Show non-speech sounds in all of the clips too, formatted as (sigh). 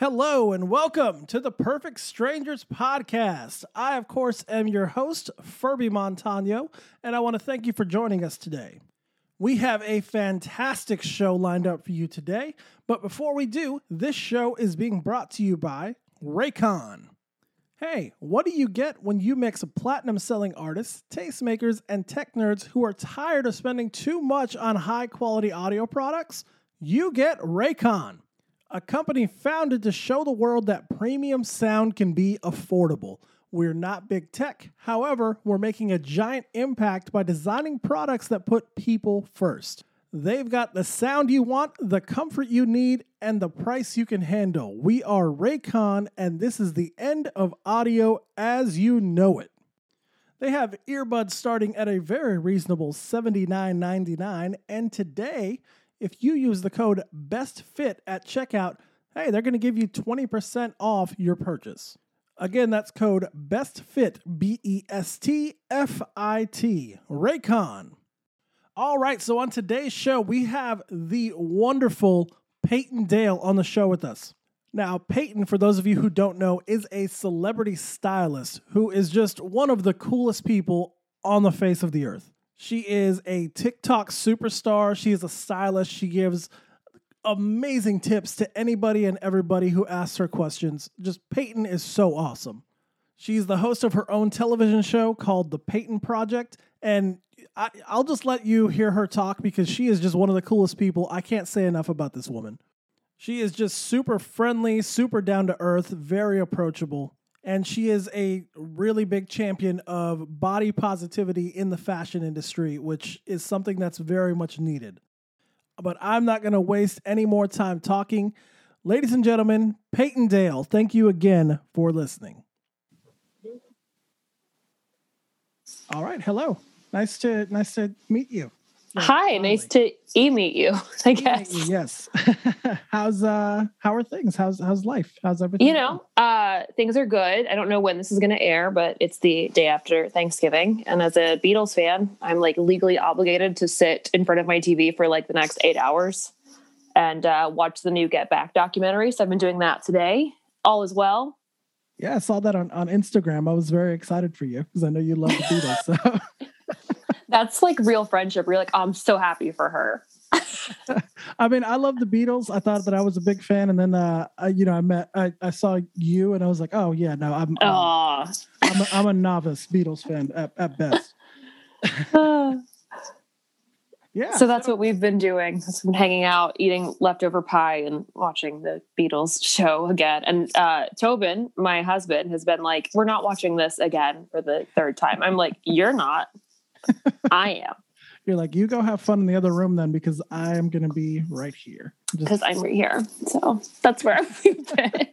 Hello and welcome to the Perfect Strangers podcast. I, of course, am your host, Furby Montano, and I want to thank you for joining us today. We have a fantastic show lined up for you today, but before we do, this show is being brought to you by Raycon. Hey, what do you get when you mix platinum selling artists, tastemakers, and tech nerds who are tired of spending too much on high quality audio products? You get Raycon a company founded to show the world that premium sound can be affordable. We're not big tech. However, we're making a giant impact by designing products that put people first. They've got the sound you want, the comfort you need, and the price you can handle. We are Raycon, and this is the end of audio as you know it. They have earbuds starting at a very reasonable $79.99, and today if you use the code BESTFIT at checkout, hey, they're going to give you 20% off your purchase. Again, that's code BESTFIT, B E S T F I T, Raycon. All right, so on today's show, we have the wonderful Payton Dale on the show with us. Now, Payton, for those of you who don't know, is a celebrity stylist who is just one of the coolest people on the face of the earth. She is a TikTok superstar. She is a stylist. She gives amazing tips to anybody and everybody who asks her questions. Just Payton is so awesome. She's the host of her own television show called The Payton Project. And I, will just let you hear her talk because she is just one of the coolest people. I can't say enough about this woman. She is just super friendly, super down to earth, very approachable and she is a really big champion of body positivity in the fashion industry, which is something that's very much needed. But I'm not going to waste any more time talking. Ladies and gentlemen, Payton Dale, thank you again for listening. All right, hello. Nice to nice to meet you. Hi, nice to e meet you. (laughs) I guess. Yes. (laughs) how's uh how are things? How's how's life? How's everything? You know, uh things are good. I don't know when this is going to air, but it's the day after Thanksgiving, and as a Beatles fan, I'm like legally obligated to sit in front of my TV for like the next 8 hours and uh watch the new Get Back documentary. So I've been doing that today. All is well. Yeah, I saw that on on Instagram. I was very excited for you because I know you love the Beatles. So (laughs) That's like real friendship. You're like, oh, I'm so happy for her. (laughs) I mean, I love the Beatles. I thought that I was a big fan, and then uh, I, you know, I met, I, I saw you, and I was like, oh yeah, no, I'm, I'm, I'm, a, I'm a novice Beatles fan at, at best. (laughs) yeah. So that's so. what we've been doing. Been hanging out, eating leftover pie, and watching the Beatles show again. And uh, Tobin, my husband, has been like, "We're not watching this again for the third time." I'm like, "You're not." I am. You're like, you go have fun in the other room then because I'm going to be right here. Because I'm right here. So that's where (laughs) we've been.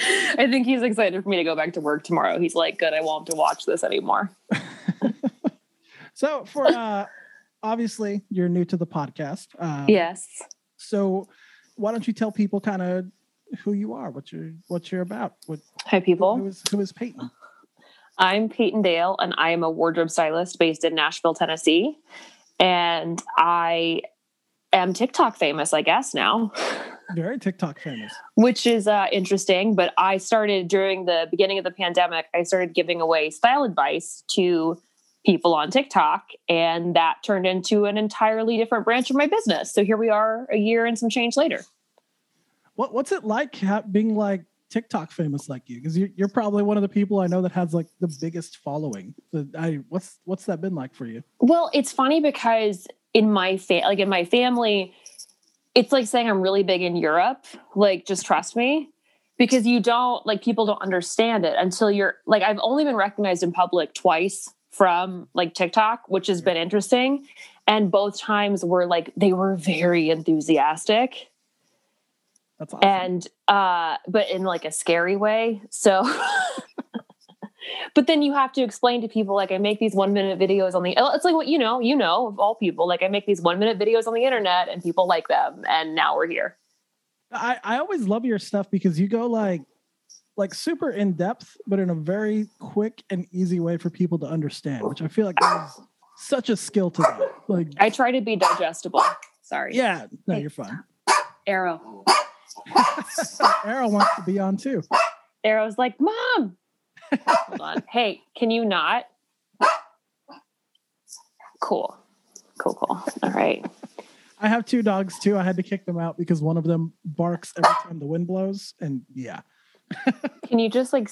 I think he's excited for me to go back to work tomorrow. He's like, good, I won't have to watch this anymore. (laughs) so, for uh, obviously, you're new to the podcast. Um, yes. So, why don't you tell people kind of who you are, what you're, what you're about? What, Hi, people. Who is, who is Payton? I'm Payton Dale, and I am a wardrobe stylist based in Nashville, Tennessee. And I am TikTok famous, I guess, now. (laughs) Very TikTok famous. Which is uh, interesting. But I started during the beginning of the pandemic, I started giving away style advice to people on TikTok. And that turned into an entirely different branch of my business. So here we are a year and some change later. What, what's it like being like TikTok famous like you? Because you're, you're probably one of the people I know that has like the biggest following. I what's what's that been like for you? Well, it's funny because in my fa- like in my family, it's like saying I'm really big in Europe. Like, just trust me, because you don't like people don't understand it until you're like I've only been recognized in public twice from like TikTok, which has been interesting. And both times were like they were very enthusiastic that's awesome. And uh, but in like a scary way. So (laughs) but then you have to explain to people like I make these one minute videos on the it's like what you know, you know, of all people. Like I make these one minute videos on the internet and people like them and now we're here. I, I always love your stuff because you go like like super in depth, but in a very quick and easy way for people to understand, which I feel like is such a skill to that. Like I try to be digestible. Sorry. Yeah, no, you're fine. Arrow. (laughs) Arrow wants to be on too. Arrow's like, Mom. Hold on. Hey, can you not? Cool. Cool, cool. All right. I have two dogs too. I had to kick them out because one of them barks every time the wind blows. And yeah. (laughs) Can you just like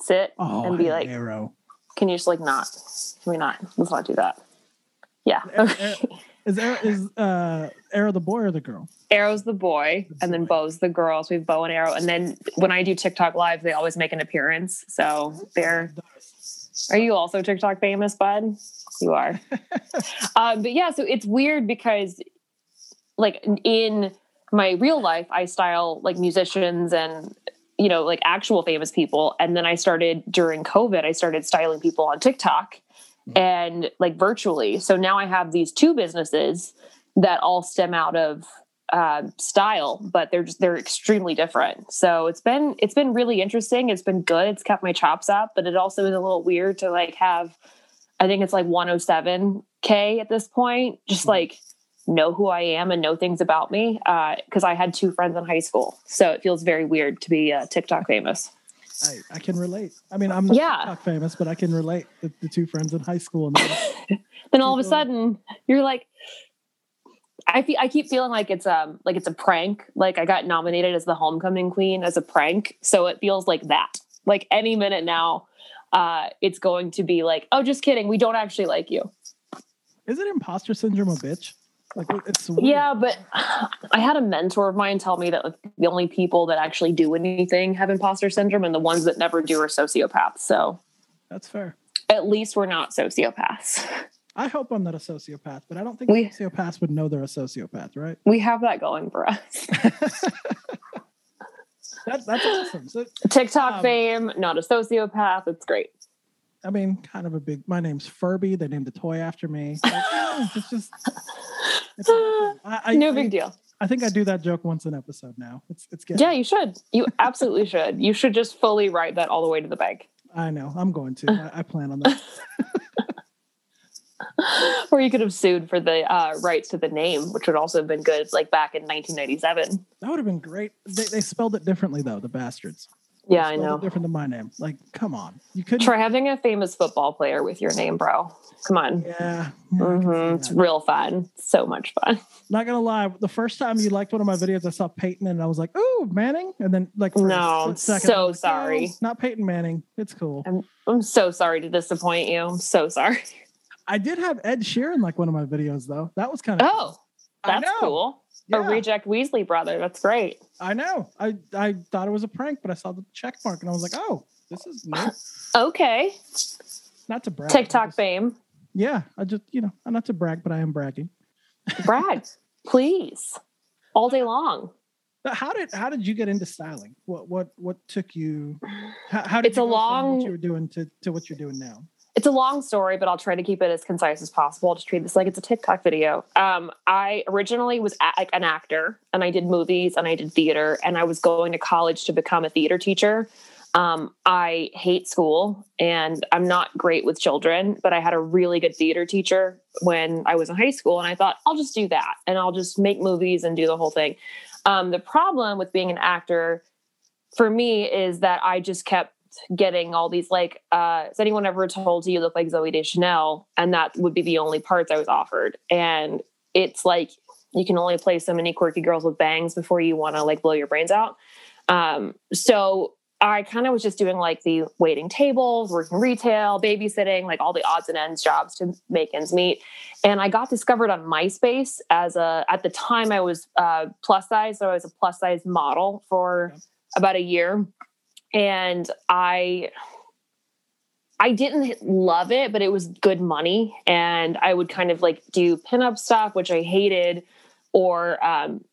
sit Oh, and be like, Arrow. can you just like not? Can we not? Let's not do that. Yeah. Er, er, Arrow, Arrow- is Arrow, is uh Arrow the boy or the girl? Arrow's the boy, The and then boy. Bo's the girl. So we have Bow and Arrow. And then when I do TikTok live, they always make an appearance. So they're Are you also TikTok famous, bud? You are. (laughs) um, but yeah, so it's weird because, like, in my real life, I style like musicians and you know like actual famous people, and then I started during COVID. I started styling people on TikTok and like virtually. So now I have these two businesses that all stem out of uh, style, but they're just they're extremely different. So it's been it's been really interesting. It's been good. It's kept my chops up, but it also is a little weird to like have. I think it's like 107k at this point. Just Mhm. like know who I am and know things about me because I had two friends in high school, so it feels very weird to be uh, TikTok famous. I, I can relate. I mean, I'm not Yeah. Famous, but I can relate. The, the two friends in high school. And then, (laughs) then all of a sudden you're like I feel, I keep feeling like it's um like it's a prank. Like I got nominated as the homecoming queen as a prank, so it feels like that. Like any minute now, uh, it's going to be like, oh, just kidding, we don't actually like you. is it imposter syndrome a bitch? Like it's weird. Yeah, but (sighs) I had a mentor of mine tell me that like, the only people that actually do anything have imposter syndrome, and the ones that never do are sociopaths. So that's fair. at least we're not sociopaths. (laughs) I hope I'm not a sociopath, but I don't think We- sociopaths would know they're a sociopath, right? We have that going for us. (laughs) (laughs) That, that's awesome. So, TikTok Um, fame, not a sociopath. It's great. I mean, kind of a big. My name's Furby. They named the toy after me. (laughs) Like, it's just. It's a good (sighs) thing. I, I, no I- big deal. I think I do that joke once an episode now. It's it's getting. Yeah, you should. You absolutely should. You should just fully write that all the way to the bank. I know. I'm going to. (laughs) I, I plan on that. (laughs) or you could have sued for the uh, rights to the name, which would also have been good, like back in 1997. That would have been great. They, they spelled it differently though. The bastards. Yeah, I know. different than my name. Like, come on. You couldn't. Try having a famous football player with your name, bro. Come on. Yeah. yeah, I can see hmm It's real fun. So much fun. (laughs) Not gonna lie. The first time you liked one of my videos, I saw Payton and I was like, "Ooh, Manning!" And then like, for No, second, so like, sorry. "No, not Peyton Manning. It's cool. I'm, I'm so sorry to disappoint you. I'm so sorry. (laughs) I did have Ed Sheeran like one of my videos though. That was kind of Oh, I that's cool. Yeah, A reject Weasley brother. That's great. I know. I I thought it was a prank, but I saw the check mark and I was like, "Oh, this is new." (laughs) Okay. Not to brag. TikTok just- fame. Yeah, I just you know, I'm not to brag, but I am bragging. Brag, (laughs) please. All day long. But how did how did you get into styling? What what what took you? How, how did It's you a long- what you were doing to to what you're doing now? It's a long story, but I'll try to keep it as concise as possible. I'll just treat this like it's a TikTok video. Um, I originally was a- like an actor, and I did movies and I did theater, and I was going to college to become a theater teacher. Um, I hate school, and I'm not great with children, but I had a really good theater teacher when I was in high school, and I thought I'll just do that, and I'll just make movies and do the whole thing. Um, the problem with being an actor for me is that I just kept getting all these like uh has anyone ever told you you look like Zooey Deschanel? And that would be the only parts i was offered. And it's like you can only play so many quirky girls with bangs before you want to like blow your brains out. Um so i kind of was just doing like the waiting tables working retail babysitting like all the odds and ends jobs to make ends meet. And i got discovered on myspace as a at the time i was uh plus size so i was a plus size model for about a year and I I didn't love it, but it was good money, and I would kind of like do pinup stuff, which I hated, or um,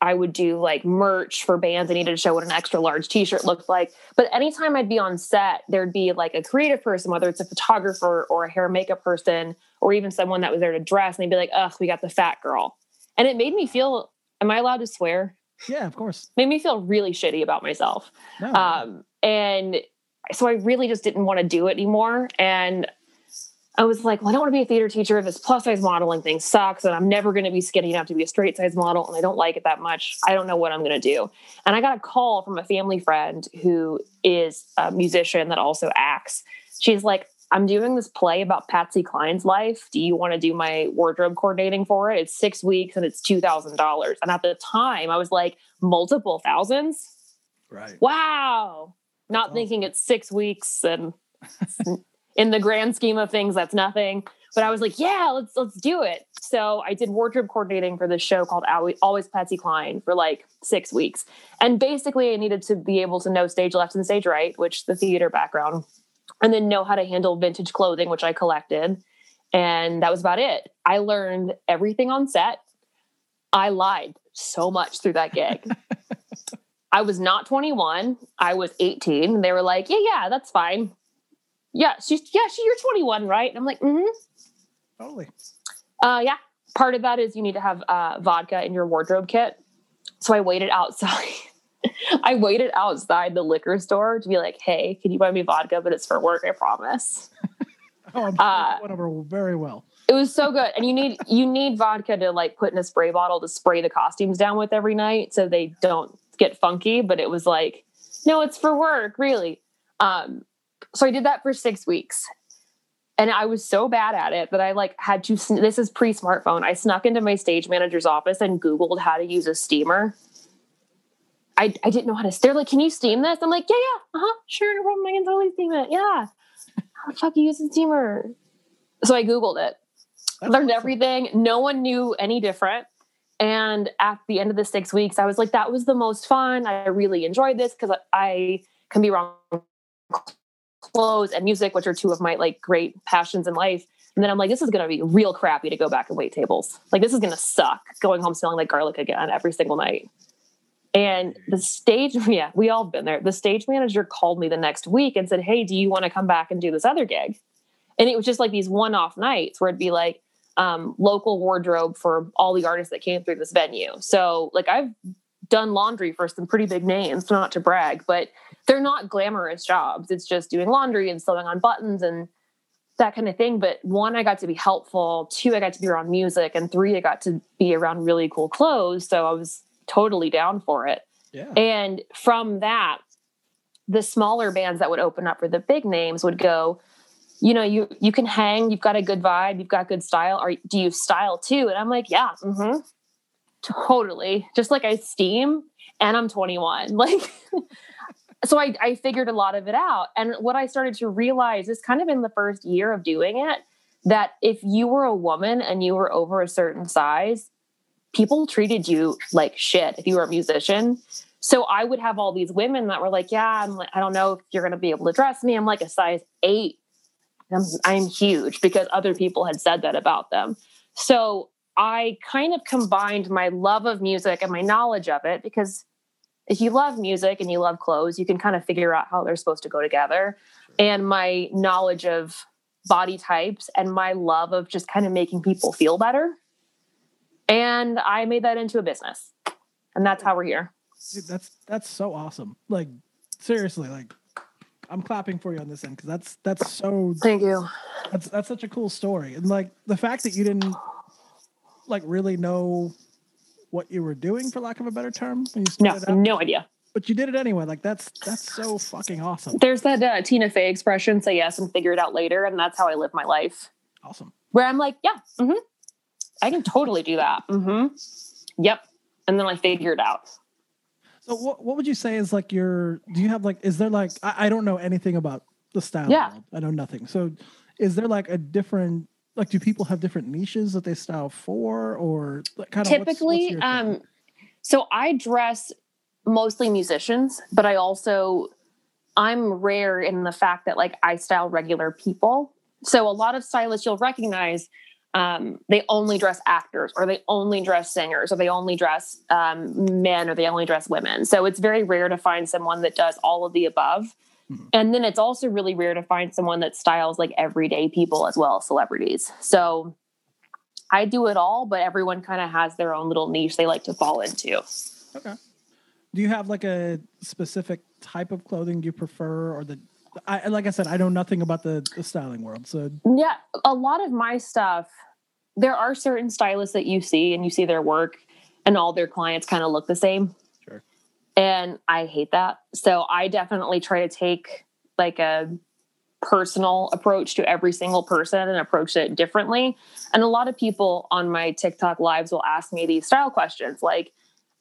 I would do like merch for bands. I needed to show what an extra large T-shirt looked like. But anytime I'd be on set, there'd be like a creative person, whether it's a photographer or a hair makeup person, or even someone that was there to dress, and they'd be like, "Ugh, we got the fat girl," and it made me feel. Am I allowed to swear? Yeah, of course. Made me feel really shitty about myself. No, Um, and so I really just didn't want to do it anymore. And I was like, well, I don't want to be a theater teacher. If this plus size modeling thing sucks, and I'm never going to be skinny enough to be a straight size model, and I don't like it that much. I don't know what I'm going to do. And I got a call from a family friend who is a musician that also acts. She's like, I'm doing this play about Patsy Cline's life. Do you want to do my wardrobe coordinating for it? It's six weeks and it's two thousand dollars. And at the time, I was like, multiple thousands. Right. Wow. Not thinking it's six weeks and (laughs) in the grand scheme of things, that's nothing. But I was like, yeah, let's let's do it. So I did wardrobe coordinating for this show called Always, Always Patsy Cline for like six weeks. And basically I needed to be able to know stage left and stage right, which the theater background, and then know how to handle vintage clothing, which I collected. And that was about it. I learned everything on set. I lied so much through that gig. (laughs) I was not 21. I was 18. And they were like, yeah, yeah, that's fine. Yeah, she's, yeah, she, you're 21, right? And I'm like, mm-hmm. Totally. Uh, yeah. Part of that is you need to have uh, vodka in your wardrobe kit. So I waited outside. (laughs) (laughs) I waited outside the liquor store to be like, hey, can you buy me vodka? But it's for work, I promise. (laughs) Oh, I'm Uh, went over very well. It was so good. And you need you need vodka to like put in a spray bottle to spray the costumes down with every night so they don't get funky. But it was like, no, it's for work, really. Um, so I did that for six weeks. And I was so bad at it that I like had to this is pre-smartphone. I snuck into my stage manager's office and Googled how to use a steamer. I, I didn't know how to. They're like, "Can you steam this?" I'm like, "Yeah, yeah, uh huh, sure, no problem. I can totally steam it. Yeah, how the fuck do you use a steamer?" So I googled it, That's learned awesome. everything. No one knew any different. And at the end of the six weeks, I was like, "That was the most fun. I really enjoyed this because I can be wrong." Clothes and music, which are two of my like great passions in life. And then I'm like, this is going to be real crappy to go back and wait tables. Like, this is going to suck going home smelling like garlic again every single night. And the stage, (laughs) yeah, we all been there. The stage manager called me the next week and said, Hey, do you want to come back and do this other gig? And it was just like these one off nights where it'd be like um, local wardrobe for all the artists that came through this venue. So, like, I've done laundry for some pretty big names, not to brag, but they're not glamorous jobs. It's just doing laundry and sewing on buttons and that kind of thing. But one, I got to be helpful. Two, I got to be around music. And three, I got to be around really cool clothes. So I was totally down for it. Yeah. And from that, the smaller bands that would open up for the big names would go, you know, you you can hang, you've got a good vibe, you've got good style. Or do you style too? And I'm like, yeah, mm-hmm. totally. Just like I steam and I'm 21. (laughs) Like so I, I figured a lot of it out. And what I started to realize is kind of in the first year of doing it, that if you were a woman and you were over a certain size, people treated you like shit if you were a musician. So I would have all these women that were like, "Yeah, I'm like, I don't know if you're going to be able to dress me. I'm like a size eight. I'm, I'm huge because other people had said that about them. So I kind of combined my love of music and my knowledge of it because if you love music and you love clothes, you can kind of figure out how they're supposed to go together. And my knowledge of body types and my love of just kind of making people feel better. And I made that into a business. And that's how we're here. Dude, that's that's so awesome. Like seriously, like I'm clapping for you on this end because that's that's so Thank you. that's that's such a cool story. And like the fact that you didn't like really know what you were doing, for lack of a better term, when you No, out, no idea. but you did it anyway. Like that's that's so fucking awesome. There's that uh, Tina Fey expression, say yes and figure it out later. And that's how I live my life. Awesome. Where I'm like, yeah, hmm I can totally do that. Mm-hmm. Yep. And then I figure it out. So what what would you say is like your do you have like is there like I, I don't know anything about the style Yeah. world. I know nothing. So is there like a different like do people have different niches that they style for or like kind of typically um so i dress mostly musicians but i also i'm rare in the fact that like i style regular people so a lot of stylists you'll recognize um, they only dress actors or they only dress singers or they only dress um, men or they only dress women so it's very rare to find someone that does all of the above Mhm. and then it's also really rare to find someone that styles like everyday people as well as celebrities so I do it all, but everyone kind of has their own little niche they like to fall into. Okay. Do you have like a specific type of clothing you prefer or that I like I said, I know nothing about the, the styling world. So Yeah, a lot of my stuff, there are certain stylists that you see and you see their work and all their clients kind of look the same. Sure. And I hate that. So I definitely try to take like a personal approach to every single person and approach it differently. And a lot of people on my TikTok lives will ask me these style questions like,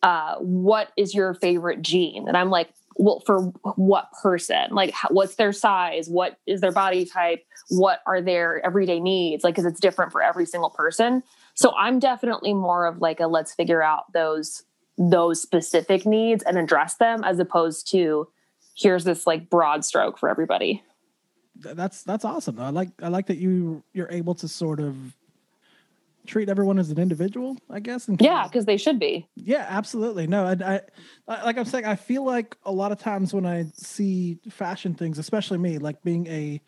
uh, what is your favorite jean? And I'm like, well, for what person? Like, what's their size? What is their body type? What are their everyday needs? Like, because it's different for every single person. So I'm definitely more of like a let's figure out those those specific needs and address them as opposed to here's this like broad stroke for everybody. that's that's awesome. I like I like that you you're able to sort of treat everyone as an individual, I guess. And Yeah, because they should be. Yeah, absolutely. No, I, I, like I'm saying, I feel like a lot of times when I see fashion things, especially me, like being a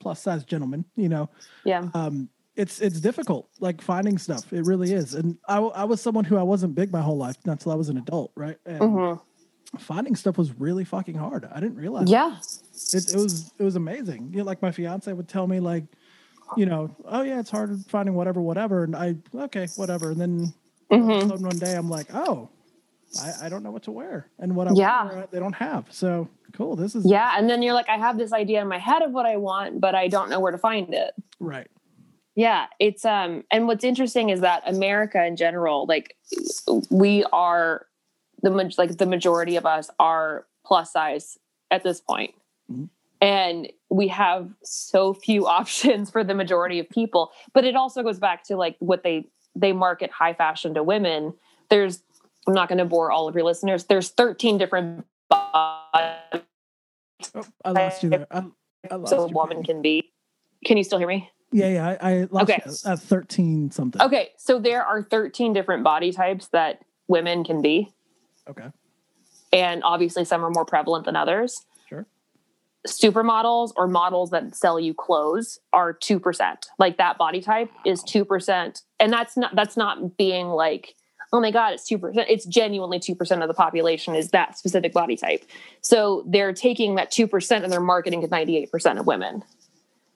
plus size gentleman, you know, Yeah. um, it's it's difficult, like finding stuff. It really is. And I, I was someone who I wasn't big my whole life, not until I was an adult, right? And Mhm. finding stuff was really fucking hard. I didn't realize. Yeah. it, it was it was amazing. You know, like my fiance would tell me, like, you know, oh yeah, it's hard finding whatever, whatever, and I okay, whatever, and then hmm one day I'm like, oh, I, I don't know what to wear, and what I Yeah. wear, they don't have. So cool. This is Yeah. And then you're like, I have this idea in my head of what I want, but I don't know where to find it. right. Yeah, it's um and what's interesting is that America in general, like we are the like the majority of us are plus size at this point. Mhm. And we have so few (laughs) options for the majority of people, but it also goes back to like what they they market high fashion to women. There's I'm not going to bore all of your listeners. There's 13 different bodies Oh, I lost you there. I, I lost a woman baby. can be. Can you still hear me? Yeah, yeah. I, I lost Okay. you at thirteen something. Okay, so there are 13 different body types that women can be, Okay. and obviously some are more prevalent than others. Supermodels or models that sell you clothes are 2%. Like that body type is 2%. And that's not that's not being like, oh my god, it's 2%. It's genuinely 2% of the population is that specific body type. So they're taking that 2% and they're marketing to 98% of women.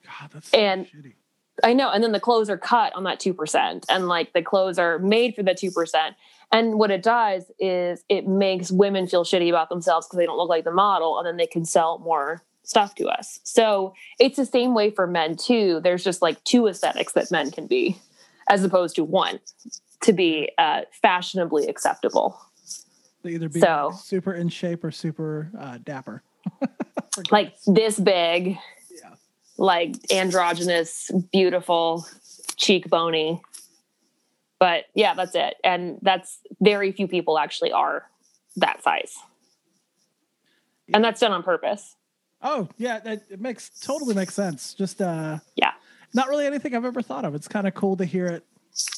God, that's so And- shitty. I know. And then the clothes are cut on that 2%. And like the clothes are made for the 2%. And what it does is it makes women feel shitty about themselves because they don't look like the model. And then they can sell more stuff to us. So it's the same way for men too. There's just like two aesthetics that men can be as opposed to one to be uh, fashionably acceptable. They either be So- super in shape or super uh, dapper. (laughs) Like this big, Yeah. like androgynous, beautiful, cheekbony. But yeah, that's it. And that's very few people actually are that size. And that's done on purpose. Oh yeah, that, it makes totally makes sense. Just uh, Yeah. not really anything I've ever thought of. It's kind of cool to hear it,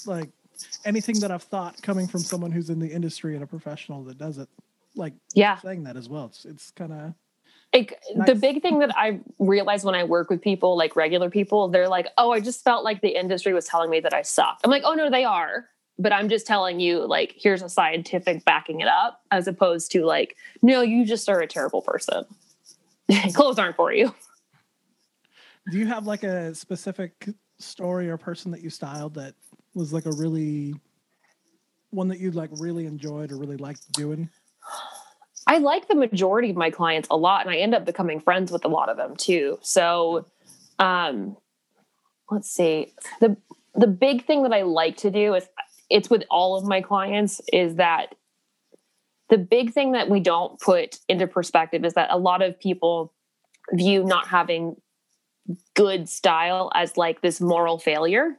like anything that I've thought coming from someone who's in the industry and a professional that does it, like Yeah. saying that as well. It's it's kind of It, The big thing that I realize when I work with people, like regular people, they're like, oh, I just felt like the industry was telling me that I sucked. I'm like, oh, no, they are. But I'm just telling you, like, here's a scientific backing it up, as opposed to like, no, you just are a terrible person. (laughs) Clothes aren't for you. Do you have like a specific story or person that you styled that was like a really one that you'd like really enjoyed or really liked doing? I like the majority of my clients a lot, and I end up becoming friends with a lot of them too. So, um, let's see. the The big thing that I like to do is it's with all of my clients is that the big thing that we don't put into perspective is that a lot of people view not having good style as like this moral failure.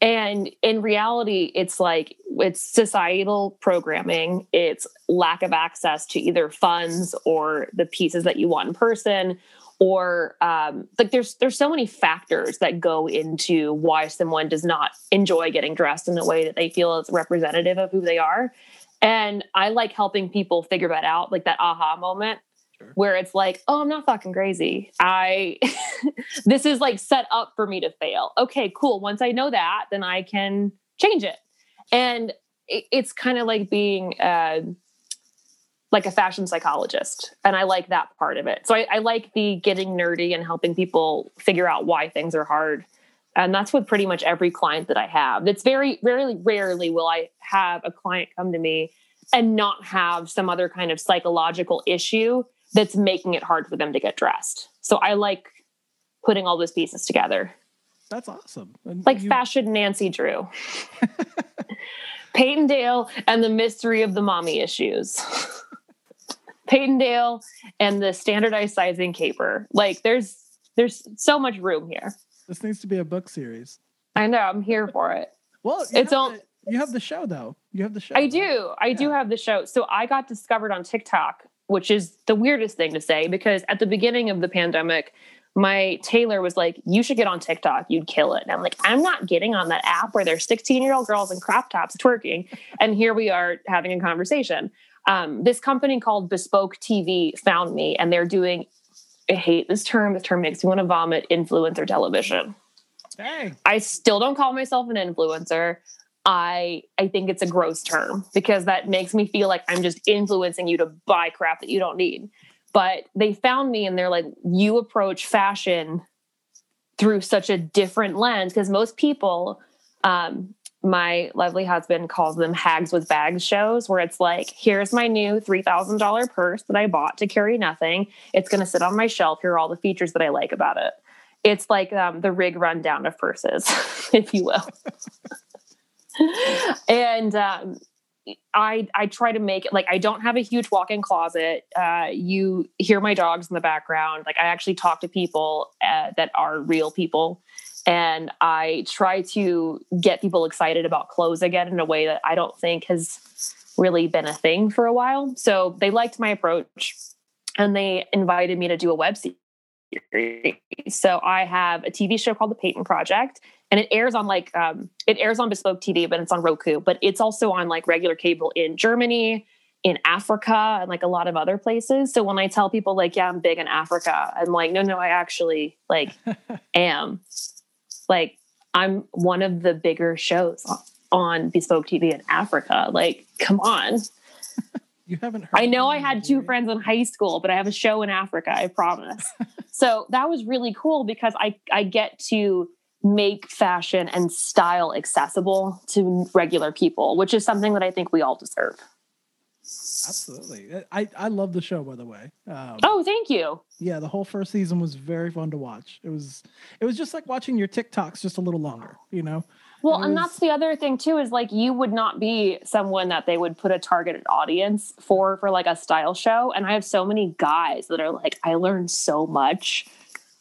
And in reality, it's like it's societal programming, it's lack of access to either funds or the pieces that you want in person, or um, like there's there's so many factors that go into why someone does not enjoy getting dressed in a way that they feel is representative of who they are. And I like helping people figure that out, like that aha moment Sure. where it's like, oh, I'm not fucking crazy. I (laughs) this is like set up for me to fail. Okay, cool. Once I know that, then I can change it. And it, it's kind of like being uh, like a fashion psychologist and i like that part of it so I, I, like the getting nerdy and helping people figure out why things are hard and that's with pretty much every client that i have it's very very rarely will i have a client come to me and not have some other kind of psychological issue that's making it hard for them to get dressed so i like putting all those pieces together that's awesome and like you... fashion nancy drew Payton Dale and the mystery of the mommy issues. (laughs) Payton Dale and the standardized sizing caper. Like there's there's so much room here. This needs to be a book series. I know. I'm here for it. Well, it's all. The, you have the show though. You have the show. I do. I yeah. do have the show. So I got discovered on TikTok, which is the weirdest thing to say because at the beginning of the pandemic, my tailor was like, You should get on TikTok. You'd kill it. And I'm like, I'm not getting on that app where there's 16 year old girls in crop tops twerking. And here we are having a conversation. Um, this company called Bespoke TV found me, and they're doing, I hate this term. This term makes me want to vomit influencer television. Dang. I still don't call myself an influencer. I I think it's a gross term because that makes me feel like I'm just influencing you to buy crap that you don't need but they found me and they're like you approach fashion through such a different lens because most people um, my lovely husband calls them hags with bags shows where it's like here's my new $3000 purse that i bought to carry nothing. It's going to sit on my shelf. Here are all the features that i like about it. It's like um, the rig rundown of purses (laughs) if you will. (laughs) And um, I I try to make it like I don't have a huge walk-in closet. Uh, you hear my dogs in the background. Like I actually talk to people uh, that are real people, and I try to get people excited about clothes again in a way that I don't think has really been a thing for a while. So they liked my approach, and they invited me to do a web series. So I have a TV show called The Payton Project, and it airs on like um, it airs on bespoke tv but it's on roku but it's also on like regular cable in germany in africa and like a lot of other places so when i tell people like yeah i'm big in africa i'm like no no i actually like (laughs) am like i'm one of the bigger shows on bespoke tv in africa like come on you haven't heard. I know I had two friends in high school, but I have a show in Africa, I promise. (laughs) so that was really cool because I I get to make fashion and style accessible to regular people, which is something that I think we all deserve. Absolutely. I, I love the show by the way. Um, oh, thank you. Yeah, the whole first season was very fun to watch. It was it was just like watching your TikToks just a little longer, you know. Well, was... and that's the other thing too is like you would not be someone that they would put a targeted audience for for like a style show and I have so many guys that are like I learned so much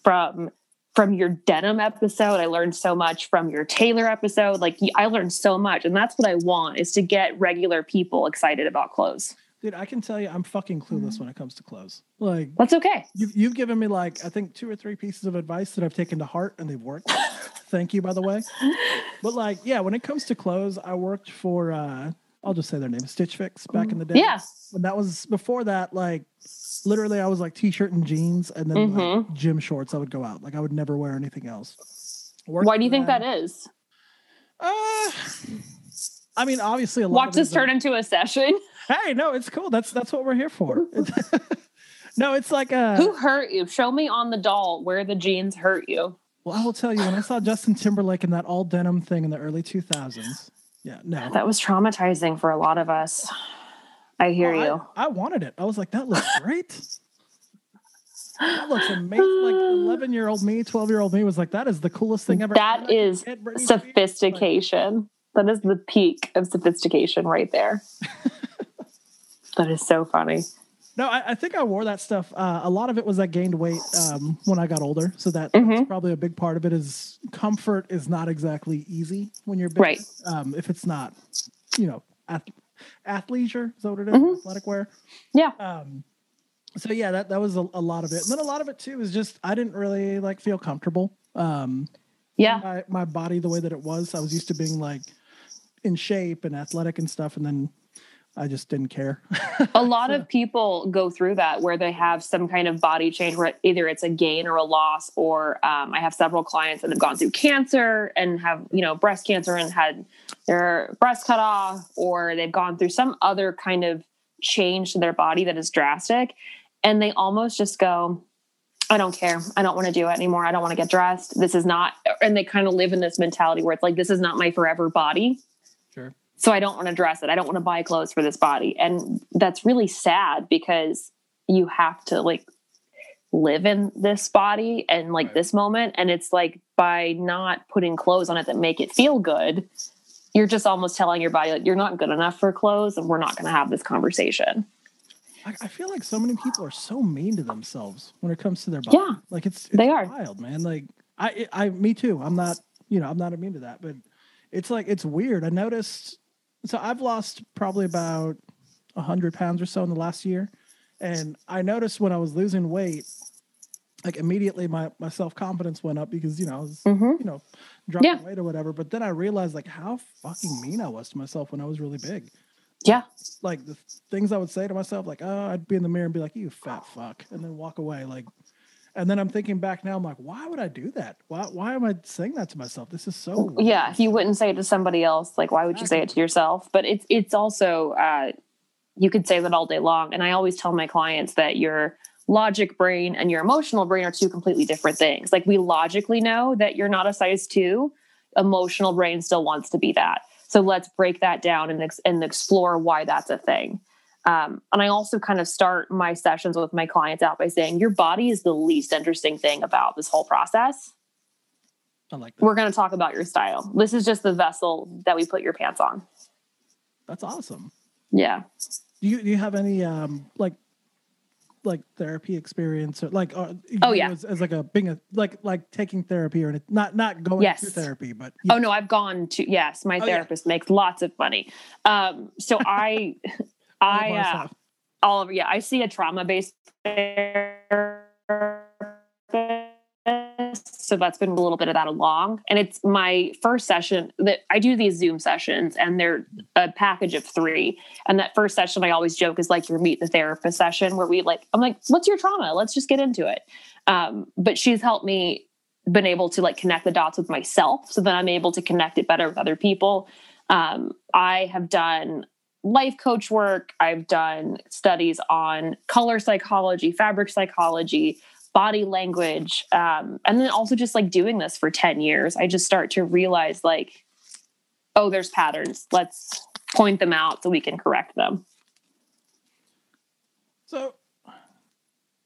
from from your denim episode. I learned so much from your tailor episode. Like I learned so much. And that's what I want is to get regular people excited about clothes. Dude, I can tell you I'm fucking clueless when it comes to clothes. Like That's okay. You've, you've given me like I think two or three pieces of advice that I've taken to heart and they've worked. (laughs) Thank you by the way. (laughs) But like yeah, when it comes to clothes, I worked for uh I'll just say their name, Stitch Fix back in the day. Yeah. And that was before that like literally I was like t-shirt and jeans and then mm-hmm. like, gym shorts. I would go out. Like I would never wear anything else. Why do you think that is? Uh, I mean, obviously a lot. Watch this turn into a session. (laughs) Hey, no, it's cool. That's that's what we're here for. (laughs) no, it's like a. Who hurt you? Show me on the doll where the jeans hurt you. Well, I will tell you when I saw Justin Timberlake in that all denim thing in the early 2000s. Yeah, no. That was traumatizing for a lot of us. I hear oh, you. I, I, wanted it. I was like, that looks (laughs) great. that looks amazing. Like (sighs) 11 year old me, 12 year old me was like, that is the coolest thing ever. That is sophistication. Like, that is the peak of sophistication right there. (laughs) that is so funny. No, I, I, think I wore that stuff. Uh, a lot of it was I gained weight um, when I got older, so that, mm-hmm. that's probably a big part of it. Is comfort is not exactly easy when you're big. Right. Um, if it's not, you know, athleisure is that what it is? Mm-hmm. Athletic wear. Yeah. Um, so yeah, that that was a, a, lot of it, and then a lot of it too is just I didn't really like feel comfortable. Um, yeah, my, my body the way that it was. I was used to being like in shape and athletic and stuff, and then I just didn't care. (laughs) a lot of people go through that where they have some kind of body change where either it's a gain or a loss, or um, I have several clients that have gone through cancer and have, you know, breast cancer and had their breast cut off, or they've gone through some other kind of change to their body that is drastic and they almost just go I don't care. I don't want to do it anymore. I don't want to get dressed. This is not, and they kind of live in this mentality where it's like, this is not my forever body. So I don't want to dress it. I don't want to buy clothes for this body. And that's really sad because you have to like live in this body and like Right. this moment. And it's like by not putting clothes on it that make it feel good, you're just almost telling your body, like, you're not good enough for clothes and we're not going to have this conversation. I, I feel like so many people are so mean to themselves when it comes to their body. Yeah, like it's, it's they are. wild, man. Like I, I, me too. I'm not, you know, I'm not immune to that, but it's like it's weird. I noticed. So I've lost probably about a hundred pounds or so in the last year, and I noticed when I was losing weight, like immediately my my self confidence went up because you know I was hmm you know dropping Yeah. weight or whatever. But then I realized like how fucking mean I was to myself when I was really big. Yeah. Like the things I would say to myself, like, oh, I'd be in the mirror and be like, you fat fuck, and then walk away. Like, and then I'm thinking back now, I'm like, why would I do that? Why, why am I saying that to myself? This is so. yeah you wouldn't say it to somebody else like why would you say it to yourself? But it's it's also uh you could say that all day long. And i always tell my clients that your logic brain and your emotional brain are two completely different things. Like we logically know that you're not a size 2 emotional brain still wants to be that. So let's break that down and, ex- and explore why that's a thing um, and i also kind of start my sessions with my clients out by saying your body is the least interesting thing about this whole process I like that. we're going to talk about your style. This is just the vessel that we put your pants on. That's awesome. Yeah. Do you do you have any um like like therapy experience or like uh, Oh, yeah. as, as like a being a like like taking therapy or not not going Yes. to therapy, but Oh no, I've gone to yes, my Oh, yeah. therapist makes lots of money. Um so (laughs) I I uh, all of yeah, I see a trauma based therapist. So that's been a little bit of that along. And it's my first session that I do these Zoom sessions and they're a package of three. And that first session I always joke is like your meet the therapist session where we like, I'm like, what's your trauma? Let's just get into it. Um, but she's helped me been able to like connect the dots with myself so that I'm able to connect it better with other people. Um, I have done life coach work. I've done studies on color psychology, fabric psychology, body language. Um, and then also just like doing this for 10 years, I just start to realize like, oh, there's patterns. Let's point them out so we can correct them. So,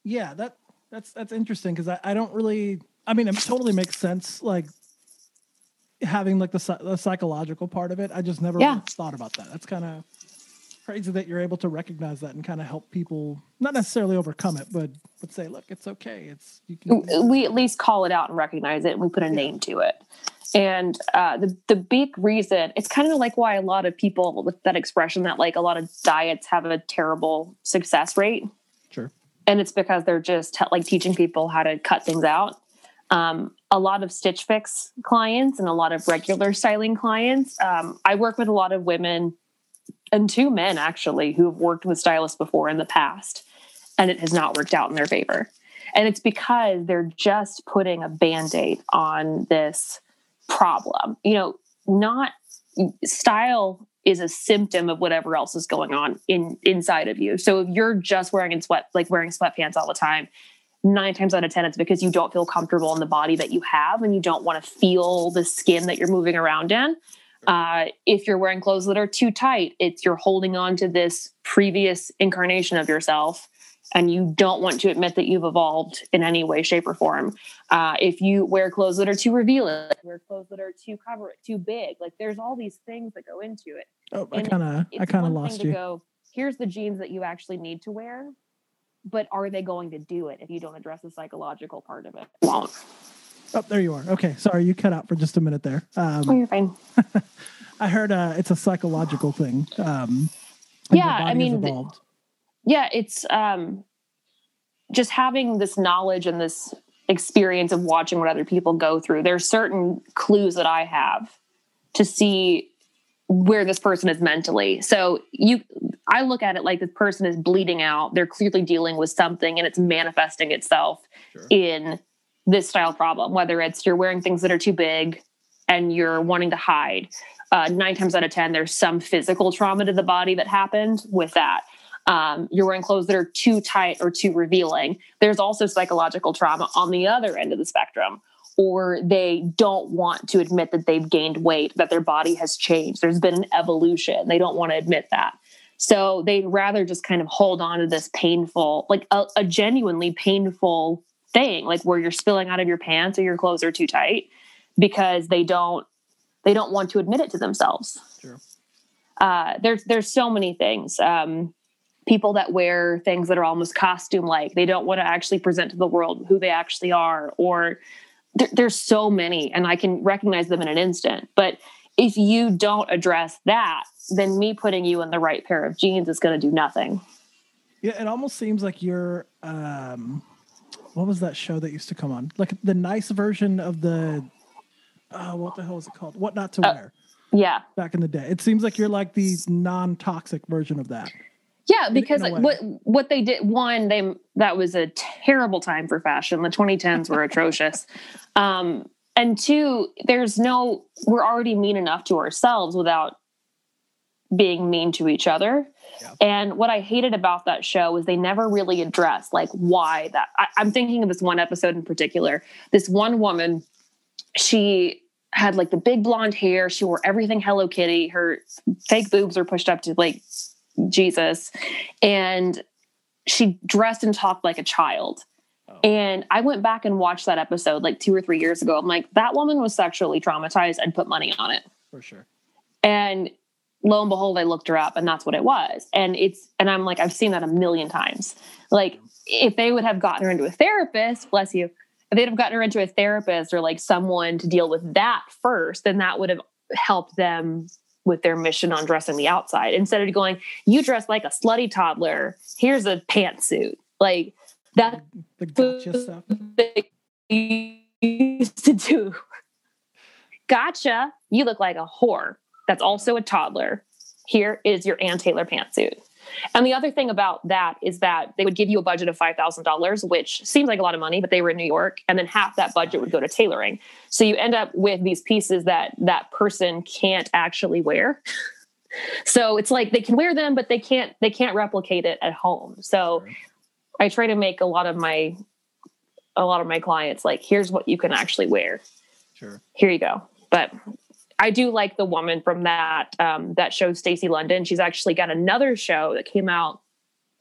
yeah, that that's that's interesting because I, I don't really. I mean, it totally makes sense. Like having like the, the psychological part of it. I just never Yeah. thought about that. That's kind of crazy that you're able to recognize that and kind of help people not necessarily overcome it, but but say, look, it's okay. It's you can. we at least call it out and recognize it and we put a name to it and uh, the, the big reason it's kind of like why a lot of people with that expression that like a lot of diets have a terrible success rate Sure. and it's because they're just like teaching people how to cut things out um, a lot of stitch fix clients and a lot of regular styling clients. Um, i work with a lot of women and two men actually who have worked with stylists before in the past and it has not worked out in their favor. And it's because they're just putting a band-aid on this problem. You know not style is a symptom of whatever else is going on in inside of you. So if you're just wearing in sweat like wearing sweatpants all the time nine times out of ten it's because you don't feel comfortable in the body that you have and you don't want to feel the skin that you're moving around in. Uh, if you're wearing clothes that are too tight it's you're holding on to this previous incarnation of yourself and you don't want to admit that you've evolved in any way shape or form. Uh, if you wear clothes that are too revealing wear clothes that are too cover it, too big like there's all these things that go into it. Oh, I kind of I kind of lost you. to go here's the jeans that you actually need to wear but are they going to do it if you don't address the psychological part of it Oh, there you are. Okay, sorry, you cut out for just a minute there. Um, oh you're fine (laughs) I heard uh, it's a psychological thing. Um, Yeah, I mean, the- yeah it's um just having this knowledge and this experience of watching what other people go through there's certain clues that i have to see where this person is mentally so you i look at it like this person is bleeding out they're clearly dealing with something and it's manifesting itself Sure. in this style problem whether it's you're wearing things that are too big and you're wanting to hide uh, nine times out of ten there's some physical trauma to the body that happened with that um, you're wearing clothes that are too tight or too revealing. There's also psychological trauma on the other end of the spectrum, or they don't want to admit that they've gained weight, that their body has changed. There's been an evolution. They don't want to admit that. So they'd rather just kind of hold on to this painful, like a, a genuinely painful thing, like where you're spilling out of your pants or your clothes are too tight because they don't they don't want to admit it to themselves. Sure. Uh, there's there's so many things. Um, people that wear things that are almost costume like they don't want to actually present to the world who they actually are or there, there's so many and i can recognize them in an instant but if you don't address that then me putting you in the right pair of jeans is going to do nothing Yeah, it almost seems like you're um what was that show that used to come on? Like the nice version of the uh what the hell is it called? What not to Uh, wear yeah back in the day. It seems like you're like the non-toxic version of that. Yeah because like, what what they did one they that was a terrible time for fashion. The 2010s were atrocious. (laughs) Um and two there's no we're already mean enough to ourselves without being mean to each other. Yeah. and what i hated about that show was they never really addressed like why that I, i'm thinking of this one episode in particular. This one woman she had like the big blonde hair. She wore everything hello kitty. Her fake boobs were pushed up to like jesus. And she dressed and talked like a child. Oh. and i went back and watched that episode like two or three years ago. I'm like that woman was sexually traumatized and put money on it. For sure. and lo and behold i looked her up and that's what it was. And it's and i'm like i've seen that a million times. Like if they would have gotten her into a therapist bless you if they'd have gotten her into a therapist or like someone to deal with that first then that would have helped them with their mission on dressing the outside instead of going you dress like a slutty toddler here's a pantsuit like that The gotcha stuff. they used to do. Gotcha. You look like a whore. That's also a toddler. Here is your Ann Taylor pantsuit. And the other thing about that is that they would give you a budget of $5,000, which seems like a lot of money, but they were in New York. And then half that budget would go to tailoring. So you end up with these pieces that that person can't actually wear. (laughs) So it's like they can wear them, but they can't they can't replicate it at home. So. I try to make a lot of my a lot of my clients like here's what you can actually wear. Sure. Here you go. But I do like the woman from that um, that show Stacy London. She's actually got another show that came out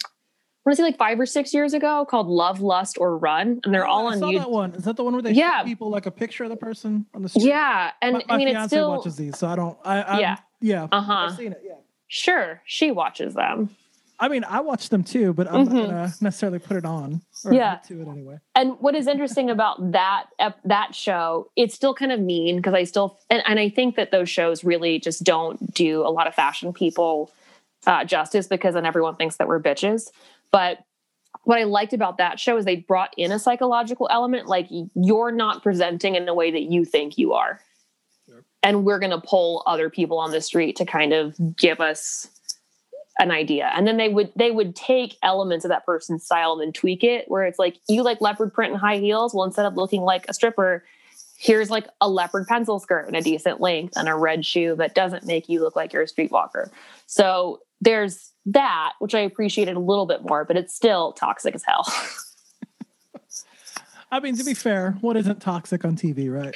I want to say like five or six years ago called Love, Lust, or Run, and they're all Oh, I on saw YouTube. that one. Is that the one where they Yeah. show people like a picture of the person on the street? Yeah, and my, my I mean it's still watches these, so I don't. I, I Yeah. yeah. uh huh. Seen it. Yeah. Sure, she watches them. I mean, I watch them too, but I'm Mhm. not gonna necessarily put it on. Or Yeah. to it anyway. and what is interesting about that that show it's still kind of mean because i still and, and i think that those shows really just don't do a lot of fashion people uh, justice because then everyone thinks that we're bitches but what i liked about that show is they brought in a psychological element like you're not presenting in a way that you think you are Sure. and we're going to pull other people on the street to kind of give us an idea. And then they would they would take elements of that person's style and then tweak it where it's like you like leopard print and high heels? Well instead of looking like a stripper here's like a leopard pencil skirt and a decent length and a red shoe that doesn't make you look like you're a streetwalker. So there's that which i appreciated a little bit more but it's still toxic as hell. (laughs) I mean, to be fair, what isn't toxic on TV, right?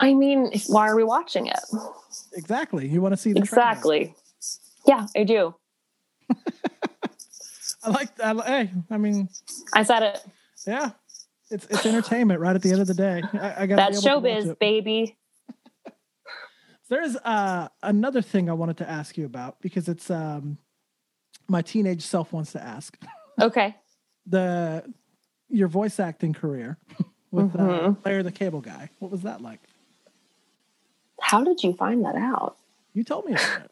i mean why are we watching it? Exactly. You want to see the exactly. Yeah i do I like. Li- hey, I mean, i said it yeah, it's it's entertainment. Right at the end of the day, I, I got that's showbiz baby (laughs) There's uh, another thing I wanted to ask you about because it's um, my teenage self wants to ask (laughs) okay the your voice acting career (laughs) with uh, Mhm. Larry the Cable Guy. What was that like? how did you find that out You told me about it.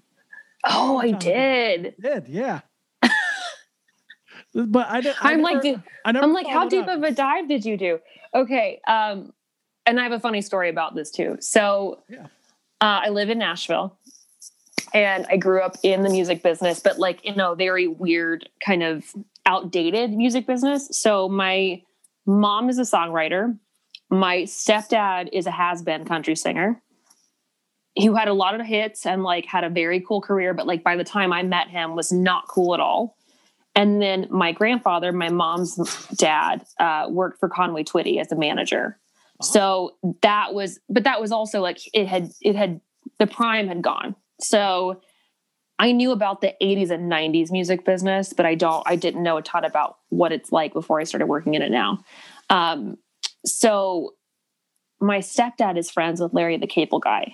Oh i did You did yeah. but I didn't. I i'm never, like I I'm like, how deep up. of a dive did you do? Okay. Um, and I have a funny story about this too. So Yeah. uh, I live in Nashville and I grew up in the music business, but like in a very weird kind of outdated music business. So my mom is a songwriter. My stepdad is a has-been country singer who had a lot of hits and like had a very cool career, but like by the time I met him was not cool at all. And then my grandfather, my mom's dad, uh, worked for Conway Twitty as a manager. Oh. So that was, but that was also like it had, it had, the prime had gone. So I knew about the 80s and 90s music business, but I don't, I didn't know a ton about what it's like before I started working in it now. Um, so my stepdad is friends with Larry the Cable Guy.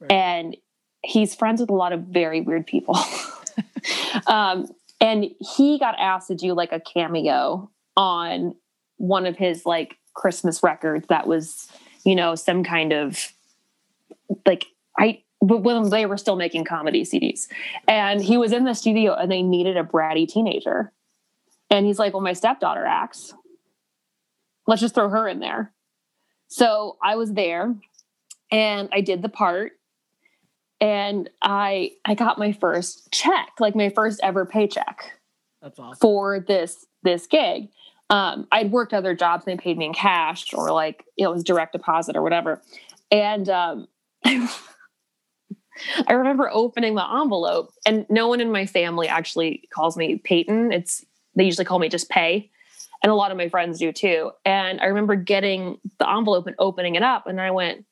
Right. And he's friends with a lot of very weird people. (laughs) um, and he got asked to do like a cameo on one of his like Christmas records that was, you know, some kind of like I but when they were still making comedy CDs. And he was in the studio and they needed a bratty teenager. And he's like, Well, my stepdaughter acts. Let's just throw her in there. So I was there and I did the part and I I got my first check, like my first ever paycheck. That's awesome. For this this gig. Um, I'd worked other jobs and they paid me in cash or like it was direct deposit or whatever. And um, (laughs) I remember opening the envelope and no one in my family actually calls me Payton. It's they usually call me just Pay. And a lot of my friends do too. And I remember getting the envelope and opening it up and I went,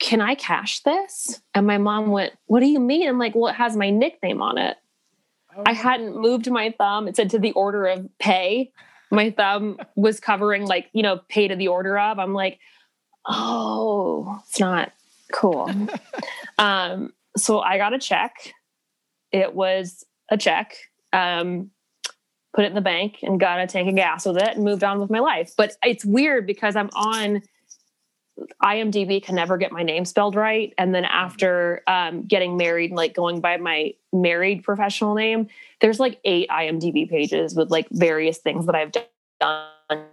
can I cash this? And my mom went, What do you mean? I'm like, Well, it has my nickname on it. Oh. I hadn't moved my thumb. It said to the order of pay. My thumb was covering, like, you know, pay to the order of. I'm like, Oh, it's not cool. (laughs) um, so I got a check. It was a check. Um, put it in the bank and got a tank of gas with it and moved on with my life. But it's weird because I'm on IMDb can never get my name spelled right. And then after um, getting married, like going by my married professional name, there's like eight IMDb pages with like various things that I've done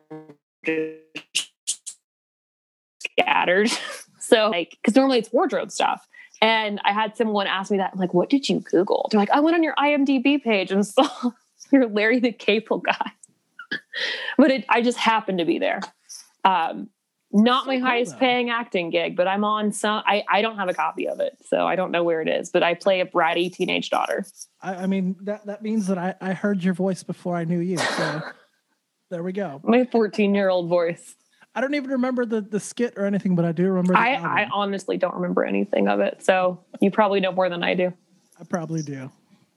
scattered. (laughs) so like, because normally it's wardrobe stuff. And I had someone ask me that, I'm like, what did you Google? They're like, I went on your IMDb page and (laughs) saw you're Larry the Cable Guy. (laughs) but it, I just happened to be there. Um, not so my highest though. paying acting gig, but I'm on some. I, I don't have a copy of it, so I don't know where it is. But I play a bratty teenage daughter. I, I mean that that means that I, I heard your voice before I knew you. So (laughs) there we go. My 14 year old voice. I don't even remember the the skit or anything, but I do remember. I I honestly don't remember anything of it. So you probably know more than I do. I probably do.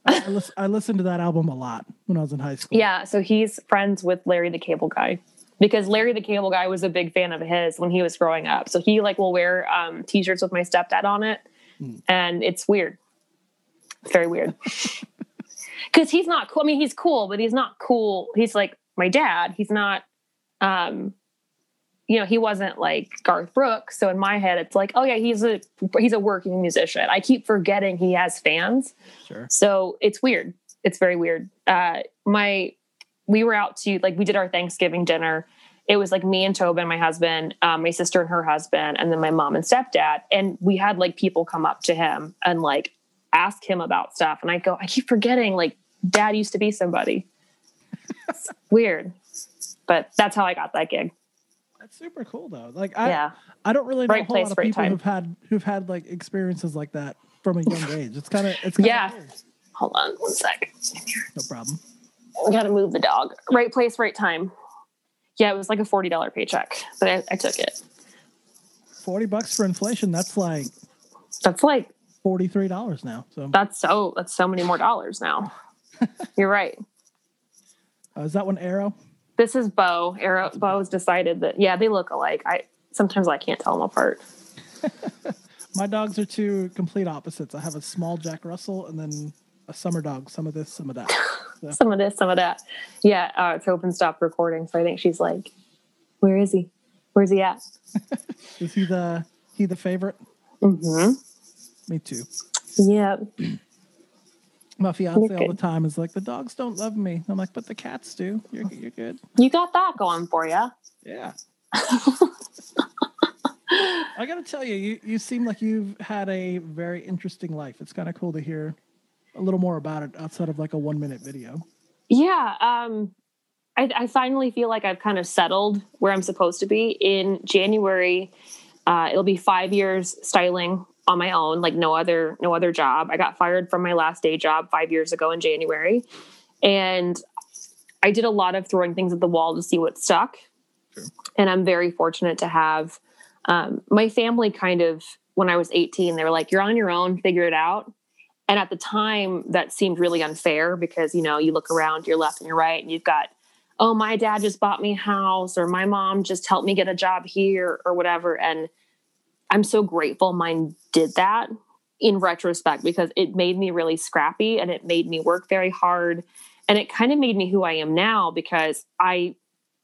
I, listen, I listened to that album a lot when I was in high school. Yeah, so he's friends with Larry the Cable Guy because Larry the Cable Guy was a big fan of his when he was growing up. So he like will wear um, t-shirts with my stepdad on it, mm. and it's weird. It's very weird. (laughs) Because he's not cool. I mean, he's cool, but he's not cool. He's like my dad. He's not. Um, you know, he wasn't like Garth Brooks. So in my head, it's like, oh yeah, he's a he's a working musician. I keep forgetting he has fans. Sure. So it's weird. It's very weird. Uh, my we were out to like we did our Thanksgiving dinner. It was like me and Tobin, my husband, um, my sister and her husband, and then my mom and stepdad. And we had like people come up to him and like ask him about stuff. And I go, I keep forgetting like dad used to be somebody. weird. But that's how I got that gig. That's super cool though. Like I yeah. I don't really know right a whole place, lot of people time. who've had who've had like experiences like that from a young (laughs) age. It's kind of it's kinda yeah. Hold on one sec. No problem. I gotta move the dog. Right place, right time. Yeah, it was like a forty dollar paycheck, but I, I took it. Forty bucks for inflation. That's like that's like forty three dollars now. So that's so that's so many more dollars now. (laughs) You're right. Uh, is that one Arrow? This is Bo. Arrow. Bo's decided that yeah, they look alike. I sometimes I can't tell them apart. (laughs) My dogs are two complete opposites. I have a small Jack Russell and then a summer dog. Some of this, some of that. So. (laughs) some of this, some of that. Yeah, uh, open. Stop recording, so I think she's like, "Where is he? Where's he at?" (laughs) is he the he the favorite? Mm-hmm. Me too. Yeah. (clears throat) My fiance all the time is like, the dogs don't love me. I'm like, but the cats do. You're you're good. You got that going for you. Yeah. (laughs) I got to tell you, you, you seem like you've had a very interesting life. It's kind of cool to hear a little more about it outside of like a one minute video. Yeah. Um, I, I finally feel like I've kind of settled where I'm supposed to be. In January, uh, it'll be five years styling on my own, like no other no other job. I got fired from my last day job 5 years ago in January. And I did a lot of throwing things at the wall to see what stuck. Sure. And I'm very fortunate to have um, my family kind of when I was 18, they were like, "You're on your own, figure it out." And at the time, that seemed really unfair because you know you look around, your left and your right, and you've got, "Oh, my dad just bought me a house," or "My mom just helped me get a job here," or whatever. And I'm so grateful mine did that in retrospect because it made me really scrappy and it made me work very hard and it kind of made me who I am now because I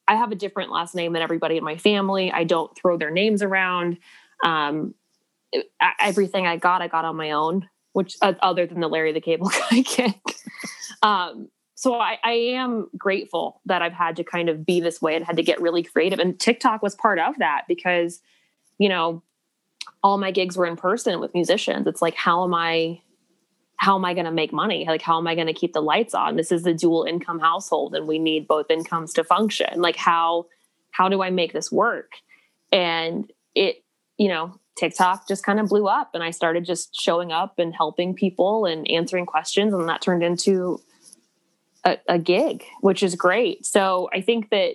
I have a different last name than everybody in my family. I don't throw their names around. Um, everything I got, I got on my own, which uh, other than the Larry the Cable (laughs) Guy kick. um, so I, I, am grateful that I've had to kind of be this way and had to get really creative. And TikTok was part of that because, you know, all my gigs were in person with musicians. It's like, how am I how am I going to make money? Like, how am I going to keep the lights on? This is a dual income household and we need both incomes to function. Like, how, how do I make this work? And it, you know, TikTok just kind of blew up and I started just showing up and helping people and answering questions. And that turned into a, a gig, which is great. So I think that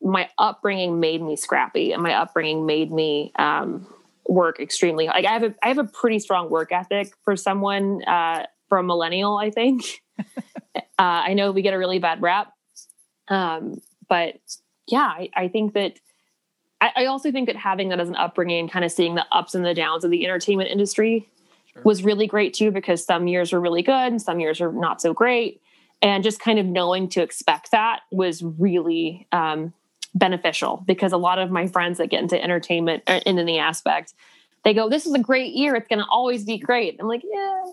my upbringing made me scrappy and my upbringing made me, um, work extremely like I have a I have a pretty strong work ethic for someone uh for a millennial, I think. (laughs) uh, I know we get a really bad rap. Um, but yeah, I, I think that I, I, also think that having that as an upbringing, kind of seeing the ups and the downs of the entertainment industry sure. was really great too, because some years were really good and some years are not so great. And just kind of knowing to expect that was really um, beneficial because a lot of my friends that get into entertainment uh, in any aspect, they go, "This is a great year. It's going to always be great." I'm like, "Yeah,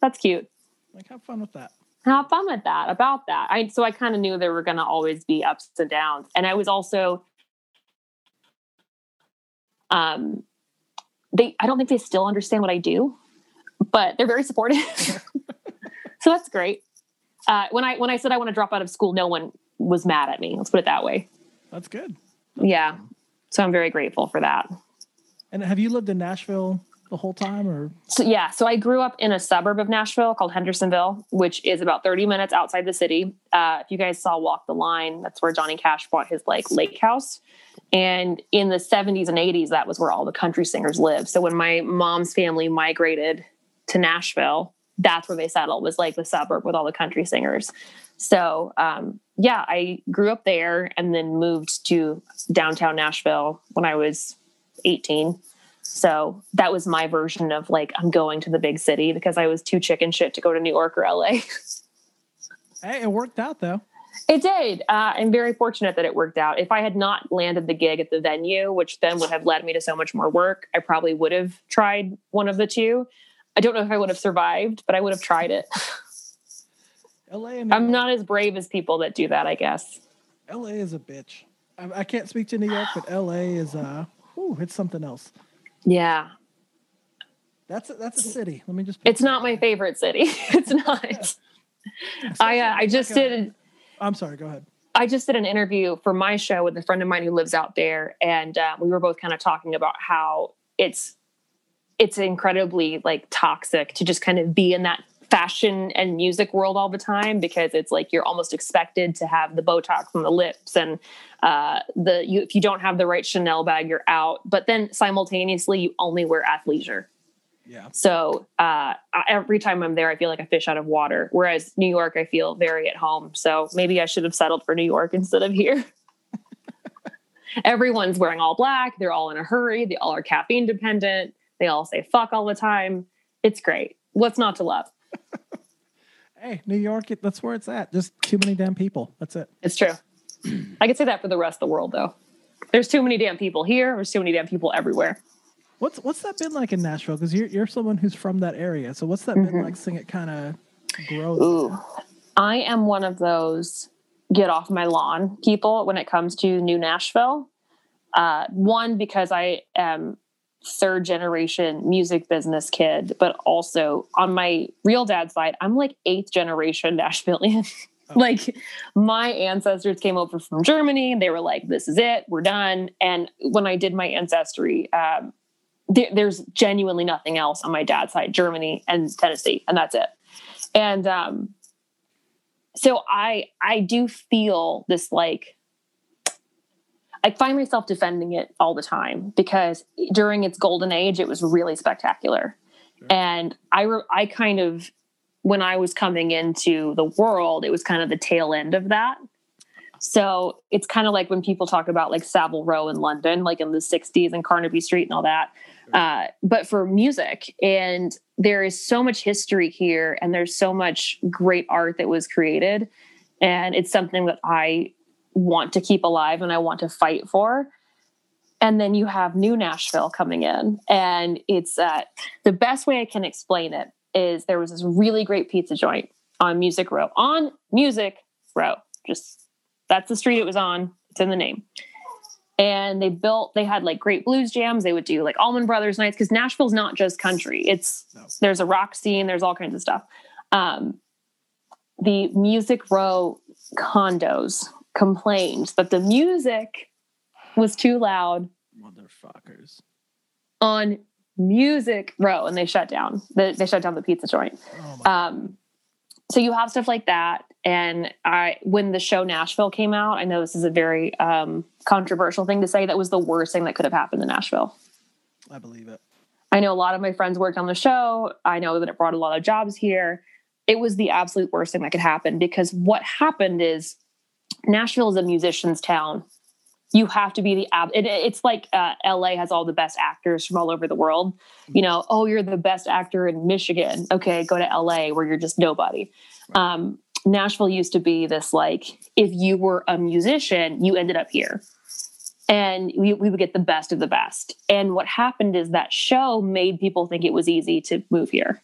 that's cute." Like, have fun with that. Have fun with that. About that. I so I kind of knew there were going to always be ups and downs, and I was also, um, they. I don't think they still understand what I do, but they're very supportive. (laughs) (laughs) so that's great. Uh, when I when I said I want to drop out of school, no one was mad at me. Let's put it that way. That's good. yeah. So I'm very grateful for that. And have you lived in Nashville the whole time or? So yeah so i grew up in a suburb of nashville called hendersonville which is about 30 minutes outside the city. Uh, if you guys saw walk the line that's where johnny cash bought his like lake house. And in the 70s and 80s that was where all the country singers lived. So when my mom's family migrated to nashville that's where they settled was like the suburb with all the country singers. So um, yeah, I grew up there and then moved to downtown Nashville when I was 18. So that was my version of like I'm going to the big city because I was too chicken shit to go to New York or LA. (laughs) hey, it worked out though. It did. Uh, I'm very fortunate that it worked out. If I had not landed the gig at the venue, which then would have led me to so much more work, I probably would have tried one of the two. I don't know if I would have survived, but I would have tried it. (laughs) LA and I'm not as brave as people that do that, I guess. LA is a bitch. I, I can't speak to New York, but LA is uh whew, it's something else. Yeah. That's a, that's a city. Let me just (laughs) It's not my favorite city. it's not. I uh, I just like did I'm sorry, go ahead. I just did an interview for my show with a friend of mine who lives out there and uh, we were both kind of talking about how it's it's incredibly like toxic to just kind of be in that fashion and music world all the time because it's like you're almost expected to have the Botox on the lips and uh, the you, if you don't have the right Chanel bag, you're out. But then simultaneously, you only wear athleisure. Yeah. So uh, every time I'm there, I feel like a fish out of water. Whereas New York, I feel very at home. So maybe I should have settled for New York instead of here. (laughs) Everyone's wearing all black. They're all in a hurry. They all are caffeine dependent. They all say fuck all the time. It's great. What's not to love? (laughs) hey, New York, that's where it's at. Just too many damn people. That's it. It's true. I could say that for the rest of the world, though. There's too many damn people here. There's too many damn people everywhere. What's what's that been like in Nashville? Because you're you're someone who's from that area. So what's that mm-hmm. been like seeing it kind of grow? Ooh, I am one of those get off my lawn people when it comes to New Nashville. Uh, one because I am third generation music business kid, but also on my real dad side, I'm like eighth generation Nashvilleian. (laughs) Oh. like my ancestors came over from Germany and they were like, this is it, we're done. And when I did my ancestry, um, there, there's genuinely nothing else on my dad's side, Germany and Tennessee, and that's it. And um, so I I do feel this like I find myself defending it all the time because during its golden age, it was really spectacular. Sure. And I, re- I kind of, when I was coming into the world, it was kind of the tail end of that. So it's kind of like when people talk about like Savile Row in London, like in the 60s and Carnaby Street and all that. Uh, but for music, and there is so much history here, and there's so much great art that was created. And it's something that I want to keep alive and I want to fight for. And then you have new Nashville coming in. And it's uh, the best way I can explain it is there was this really great pizza joint on Music Row, on Music Row. Just that's the street it was on. It's in the name. And they built, they had like great blues jams. They would do like Allman Brothers nights because Nashville's not just country. It's no. there's a rock scene, there's all kinds of stuff. Um, the Music Row condos complained that the music was too loud. Motherfuckers. On Music Row, and they shut down. They, they shut down the pizza joint. Oh um, so you have stuff like that. And I, when the show Nashville came out, I know this is a very um, controversial thing to say. That was the worst thing that could have happened in Nashville. I believe it. I know a lot of my friends worked on the show. I know that it brought a lot of jobs here. It was the absolute worst thing that could happen because what happened is Nashville is a musician's town. You have to be the ab. It, it's like uh, LA has all the best actors from all over the world. You know, oh, you're the best actor in Michigan. Okay, go to LA where you're just nobody. Um, Nashville used to be this like, if you were a musician, you ended up here and we, we would get the best of the best. And what happened is that show made people think it was easy to move here.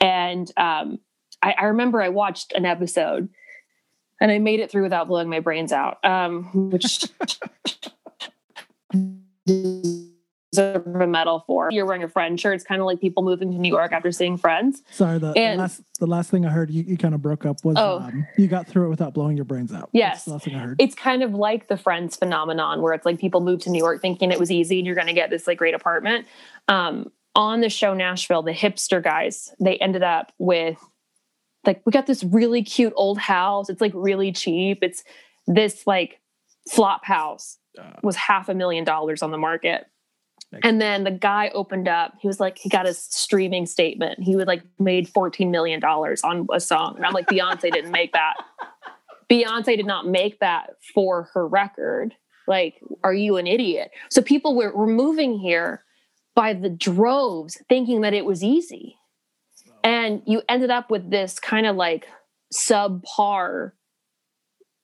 And um, I, I, remember I watched an episode and I made it through without blowing my brains out, um, which (laughs) deserve a medal for. You're wearing a Friends shirt. It's kind of like people moving to New York after seeing Friends. Sorry, the, and, the last the last thing I heard you, you kind of broke up was oh, um, you got through it without blowing your brains out. Yes, last thing I heard. It's kind of like the Friends phenomenon, where it's like people move to New York thinking it was easy and you're going to get this like great apartment. Um, on the show Nashville, the hipster guys they ended up with like we got this really cute old house. It's like really cheap. It's this like flop house was half a million dollars on the market. And then the guy opened up. He was like, he got his streaming statement. He would like made $14 million on a song. And I'm like, Beyonce didn't make that. Beyonce did not make that for her record. Like, are you an idiot? So people were, were moving here by the droves thinking that it was easy and you ended up with this kind of like subpar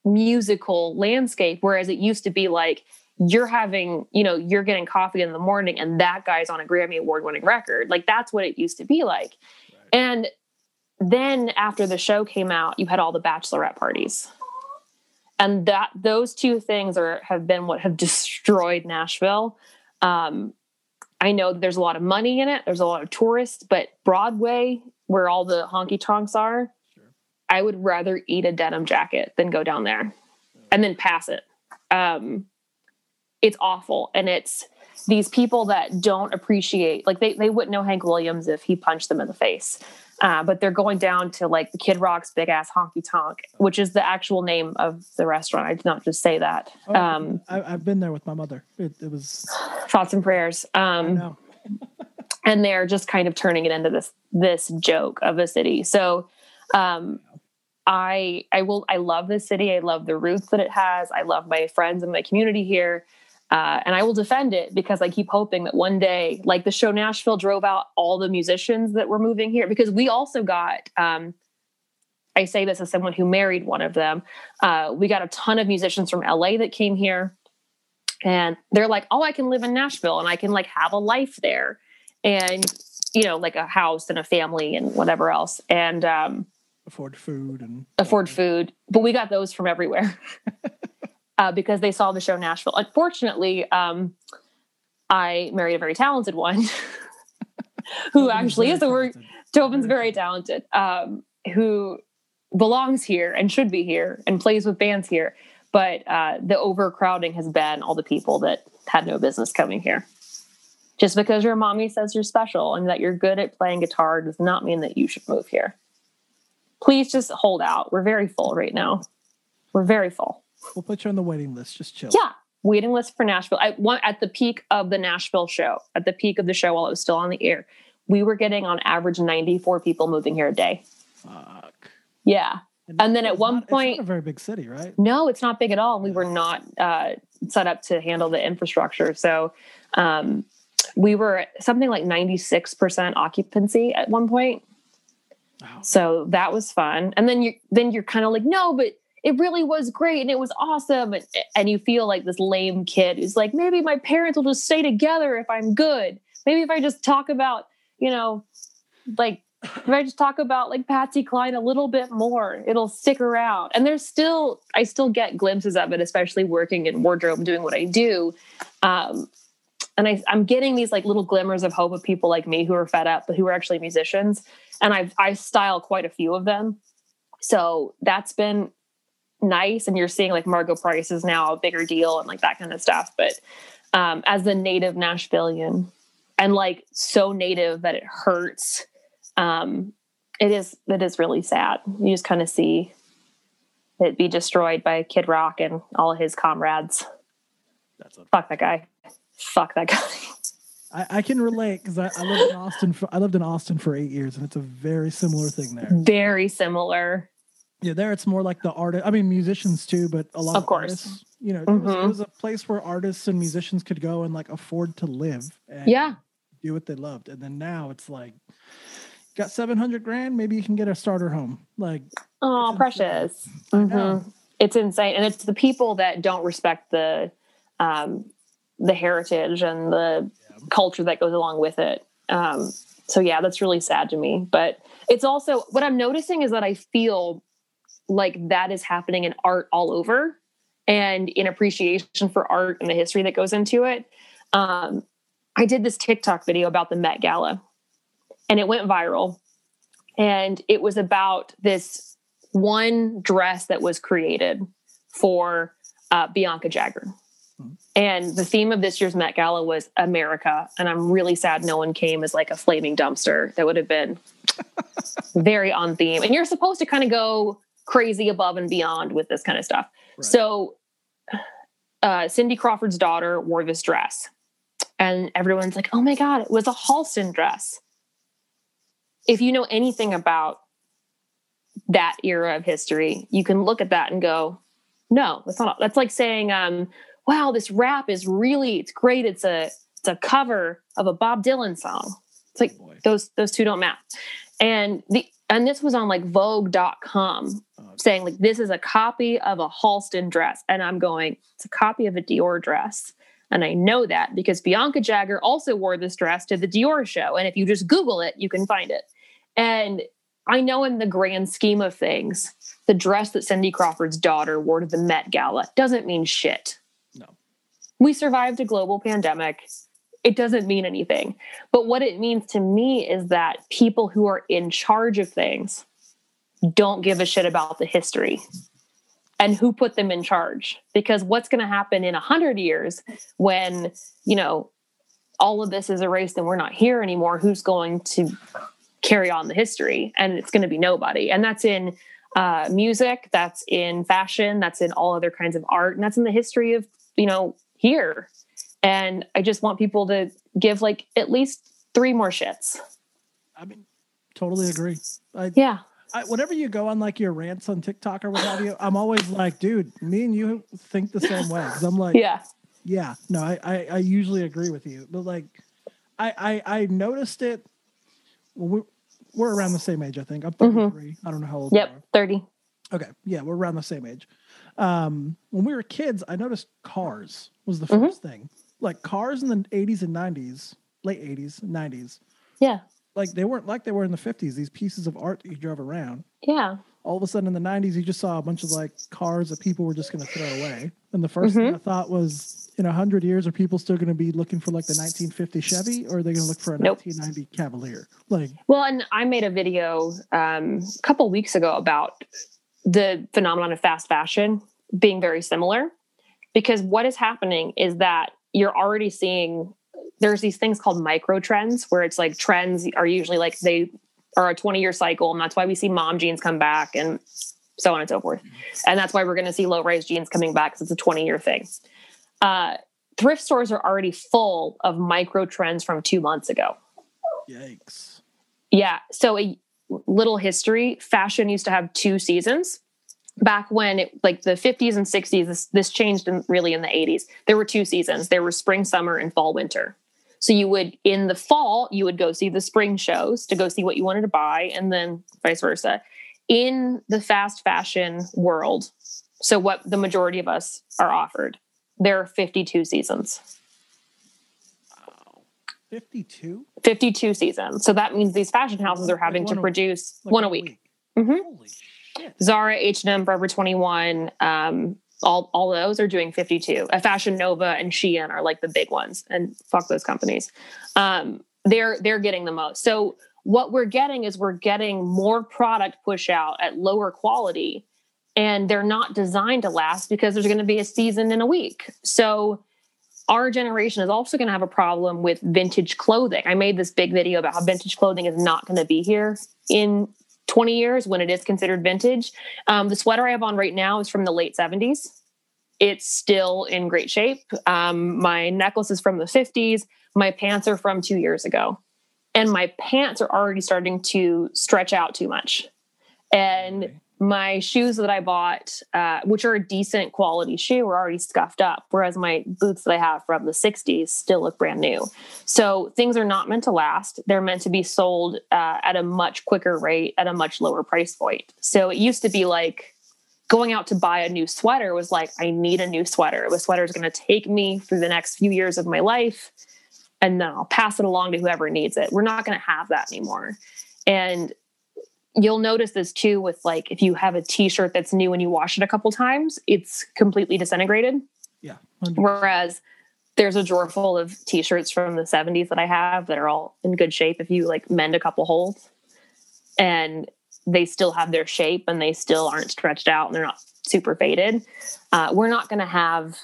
musical landscape whereas it used to be like you're having you know you're getting coffee in the morning and that guy's on a grammy award winning record. Like that's what it used to be like. Right. and then after the show came out you had all the bachelorette parties. And that those two things are have been what have destroyed nashville. Um, I know there's a lot of money in it. There's a lot of tourists, but Broadway, where all the honky tonks are, sure. I would rather eat a denim jacket than go down there and then pass it. Um, it's awful. And it's these people that don't appreciate, like they, they wouldn't know Hank Williams if he punched them in the face. Uh, but they're going down to like the Kid Rock's Big Ass Honky Tonk, which is the actual name of the restaurant. I did not just say that. Oh, um, I, have been there with my mother. It, it was thoughts and prayers. Um, (laughs) and they're just kind of turning it into this this joke of a city. So um, I I will I love this city. I love the roots that it has. I love my friends and my community here. Uh, and I will defend it because I keep hoping that one day, like the show Nashville drove out all the musicians that were moving here, because we also got, um, I say this as someone who married one of them, uh, we got a ton of musicians from LA that came here. And they're like, oh, I can live in Nashville and I can like have a life there. And, you know, like a house and a family and whatever else. And, um, afford food and afford food. But we got those from everywhere. (laughs) uh, because they saw the show Nashville. Unfortunately, um, I married a very talented one (laughs) who actually is a word. Tobin's very talented, um, who belongs here and should be here and plays with bands here. But uh, the overcrowding has been all the people that had no business coming here. Just because your mommy says you're special and that you're good at playing guitar does not mean that you should move here. Please just hold out. We're very full right now. We're very full. We'll put you on the waiting list. Just chill. Yeah. Waiting list for Nashville. I one at the peak of the Nashville show, at the peak of the show while it was still on the air, we were getting on average 94 people moving here a day. Fuck. Yeah. And then at one not- it's point- not a very big city, right? No, it's not big at all. We were not uh, set up to handle the infrastructure. So um, we were something like 96% occupancy at one point. Wow. So that was fun. And then you then you're kind of like, no, but it really was great and it was awesome. And, and you feel like this lame kid who's like, maybe my parents will just stay together if I'm good. Maybe if I just talk about, you know, like if I just talk about like Patsy Cline a little bit more, it'll stick around. And there's still, I still get glimpses of it, especially working in wardrobe, doing what I do. Um, and I, I'm getting these like little glimmers of hope of people like me who are fed up, but who are actually musicians. And I've, I style quite a few of them. So that's been nice. And you're seeing like Margo Price is now a bigger deal and like that kind of stuff. But um, as the native Nashvilleian and like so native that it hurts, um, it is it is really sad. You just kind of see it be destroyed by Kid Rock and all of his comrades. That's a, Fuck that guy. Fuck that guy. I, I can relate because I, I lived in Austin. For, I lived in Austin for eight years, and it's a very similar thing there. Very similar. Yeah, there it's more like the artist. I mean, musicians too, but a lot Of of, course. artists. You know, it, was, it Mhm. was a place where artists and musicians could go and like afford to live. And Yeah. do what they loved. And then now it's like, got seven hundred grand, maybe you can get a starter home. Like, Oh, precious. Mhm. It's insane, and it's the people that don't respect the um, the heritage and the Yeah. culture that goes along with it. Um, so yeah, that's really sad to me. But it's also what I'm noticing is that I feel like that is happening in art all over, and in appreciation for art and the history that goes into it. Um, I did this TikTok video about the Met Gala, and it went viral. And it was about this one dress that was created for uh, Bianca Jagger. And the theme of this year's Met Gala was America. And I'm really sad no one came as like a flaming dumpster. That would have been (laughs) very on theme. And you're supposed to kind of go crazy above and beyond with this kind of stuff. Right. So uh, Cindy Crawford's daughter wore this dress. And everyone's like, oh my God, it was a Halston dress. If you know anything about that era of history, you can look at that and go, no, that's not. That's like saying, um, wow, this rap is really, it's great. It's a, it's a cover of a Bob Dylan song. It's like boy. those, those two don't match. And the, and this was on like Vogue.com saying like this is a copy of a Halston dress, and I'm going, it's a copy of a Dior dress, and I know that because Bianca Jagger also wore this dress to the Dior show, and if you just Google it, you can find it. And I know in the grand scheme of things, the dress that Cindy Crawford's daughter wore to the Met Gala doesn't mean shit. No. We survived a global pandemic. It doesn't mean anything. But what it means to me is that people who are in charge of things don't give a shit about the history and who put them in charge. Because what's going to happen in a 100 years when you know all of this is erased and we're not here anymore who's going to carry on the history? And it's going to be nobody. And that's in uh, music that's in fashion that's in all other kinds of art and that's in the history of you know here. And i just want people to give like at least three more shits. I mean, totally agree. I, yeah I, whenever you go on like your rants on TikTok or what have you, I'm always like, dude, me and you think the same way. Because I'm like, yeah Yeah, no, I, I, I usually agree with you, but like, I, I, I noticed it. Well, we're, we're around the same age, I think. I'm 33. I don't know how old. Mm-hmm. yep 30. Okay, yeah, we're around the same age. Um, when we were kids, I noticed cars was the Mhm. 1st thing. Like cars in the 80s and 90s, late 80s, 90s. yeah Like they weren't like they were in the 50s. These pieces of art that you drove around. yeah All of a sudden in the 90s, you just saw a bunch of like cars that people were just going to throw away. And the 1st thing I thought was, in a hundred years, are people still going to be looking for like the 1950 Chevy, or are they going to look for a Nope. 1990 Cavalier? Like, Well, and I made a video um, a couple weeks ago about the phenomenon of fast fashion being very similar because what is happening is that you're already seeing there's these things called micro trends where it's like trends are usually like they are a 20 year cycle. And that's why we see mom jeans come back and so on and so forth. And that's why we're going to see low rise jeans coming back because it's a 20 year thing. Uh, thrift stores are already full of micro trends from two months ago. Yikes. Yeah. So a little history fashion used to have two seasons back when it, like the 50s and 60s this, this changed in, really in the 80s there were two seasons there were spring summer and fall winter so you would in the fall you would go see the spring shows to go see what you wanted to buy and then vice versa in the fast fashion world so what the majority of us are offered there are 52 seasons Wow. 52? 52 seasons so that means these fashion houses are having Like to one a- produce Like one a week. Holy shit. Zara, H&M, Forever 21, um, all, all those are doing 52. A Fashion Nova and Shein are like the big ones and fuck those companies. Um, they're, they're getting the most. So what we're getting is we're getting more product push out at lower quality and they're not designed to last because there's going to be a season in a week. So our generation is also going to have a problem with vintage clothing. I made this big video about how vintage clothing is not going to be here in 20 years when it is considered vintage. Um, the sweater I have on right now is from the late 70s. It's still in great shape. Um, my necklace is from the 50s. My pants are from two years ago. And my pants are already starting to stretch out too much. And. My shoes that I bought, uh, which are a decent quality shoe, were already scuffed up, whereas my boots that I have from the 60s still look brand new. So things are not meant to last. They're meant to be sold uh, at a much quicker rate at a much lower price point. So it used to be like going out to buy a new sweater was like, I need a new sweater. A sweater is going to take me through the next few years of my life, and then I'll pass it along to whoever needs it. We're not going to have that anymore. And you'll notice this too with like if you have a t-shirt that's new and you wash it a couple times, it's completely disintegrated. Yeah. 100%. Whereas there's a drawer full of t-shirts from the 70s that I have that are all in good shape if you like mend a couple holes. And they still have their shape and they still aren't stretched out and they're not super faded. Uh, we're not going to have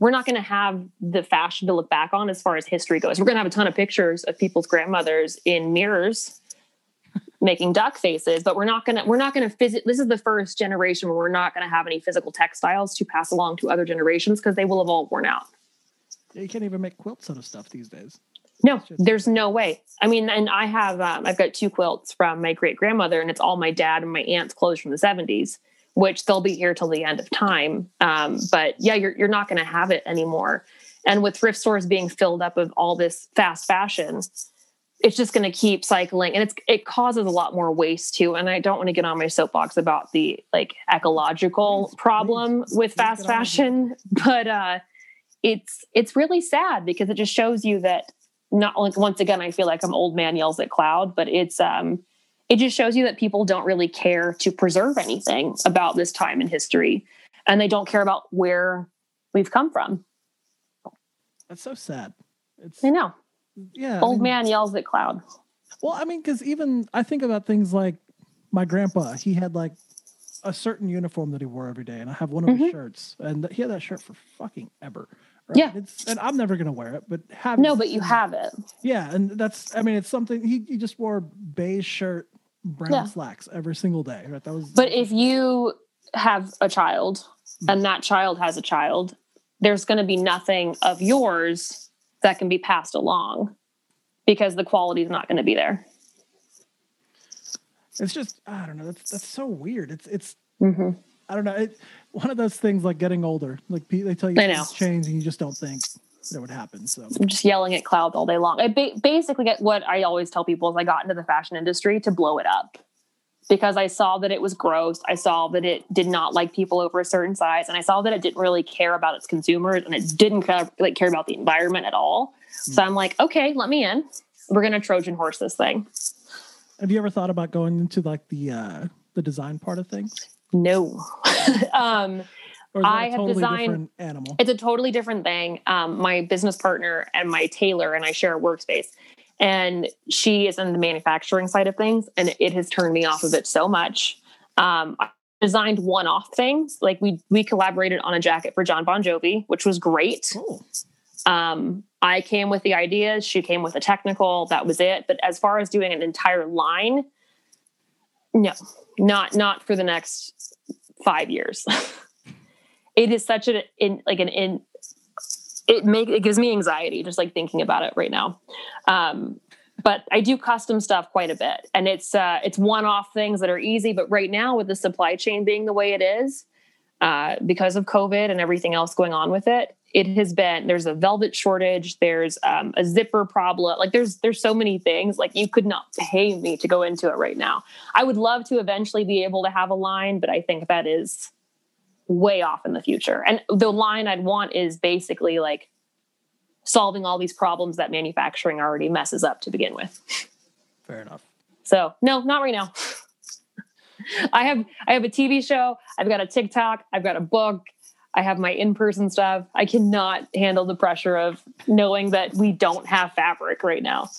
we're not going to have the fashion to look back on as far as history goes. We're going to have a ton of pictures of people's grandmothers in mirrors making duck faces, but we're not going to we're not going to visit. This is the first generation where we're not going to have any physical textiles to pass along to other generations because they will have all worn out. You can't even make quilts out of stuff these days. No, there's no way. I mean, and I have um, I've got two quilts from my great grandmother, and it's all my dad and my aunt's clothes from the '70s, which they'll be here till the end of time. Um, but yeah, you're you're not going to have it anymore. And with thrift stores being filled up of all this fast fashion, it's just going to keep cycling, and it's it causes a lot more waste too. And I don't want to get on my soapbox about the like ecological Please, problem please, with please fast get on it. fashion, (laughs) but uh, it's it's really sad because it just shows you that not like once again i feel like i'm old man yells at cloud but it's um it just shows you that people don't really care to preserve anything about this time in history and they don't care about where we've come from That's so sad. It's i know yeah. I old mean- man yells at cloud Well, I mean, because even I think about things like my grandpa. He had like a certain uniform that he wore every day, and I have one of his Mhm. shirts, and he had that shirt for fucking ever. right? Yeah. It's, and I'm never gonna wear it, but have no but you have it Yeah, and that's I mean, it's something he, he just wore beige shirt, brown Yeah. slacks every single day. Right? That was. but if you have a child and that child has a child there's going to be nothing of yours that can be passed along because the quality is not going to be there it's just I don't know. That's that's so weird. It's it's mm-hmm. I don't know. It, one of those things like getting older. Like they tell you things change, and you just don't think that would happen. So I'm just yelling at clouds all day long. I ba- basically get what I always tell people is I got into the fashion industry to blow it up because I saw that it was gross. I saw that it did not like people over a certain size, and I saw that it didn't really care about its consumers and it didn't care, like care about the environment at all. So I'm like, okay, let me in. We're gonna Trojan horse this thing. have you ever thought about going into like the uh the design part of things? No. (laughs) um, Or is that I a have totally designed- different animal? it's a totally different thing. Um, my business partner and my tailor and I share a workspace, and she is in the manufacturing side of things, and it has turned me off of it so much. Um, I designed one-off things, like we we collaborated on a jacket for Jon Bon Jovi, which was great. Um, I came with the ideas, she came with the technical, that was it. But as far as doing an entire line, no, not not for the next five years. (laughs) it is such an in like an in it make it gives me anxiety just like thinking about it right now. Um, but I do custom stuff quite a bit, and it's uh, it's one off things that are easy. But right now, with the supply chain being the way it is, uh, because of COVID and everything else going on with it, it has been there's a velvet shortage, there's um, a zipper problem. Like there's there's so many things. Like you could not pay me to go into it right now. I would love to eventually be able to have a line, but I think that is way off in the future. And the line I'd want is basically like solving all these problems that manufacturing already messes up to begin with. Fair enough. So no, not right now. (laughs) I have I have a TV show, I've got a TikTok, I've got a book, I have my in-person stuff. I cannot handle the pressure of knowing that we don't have fabric right now.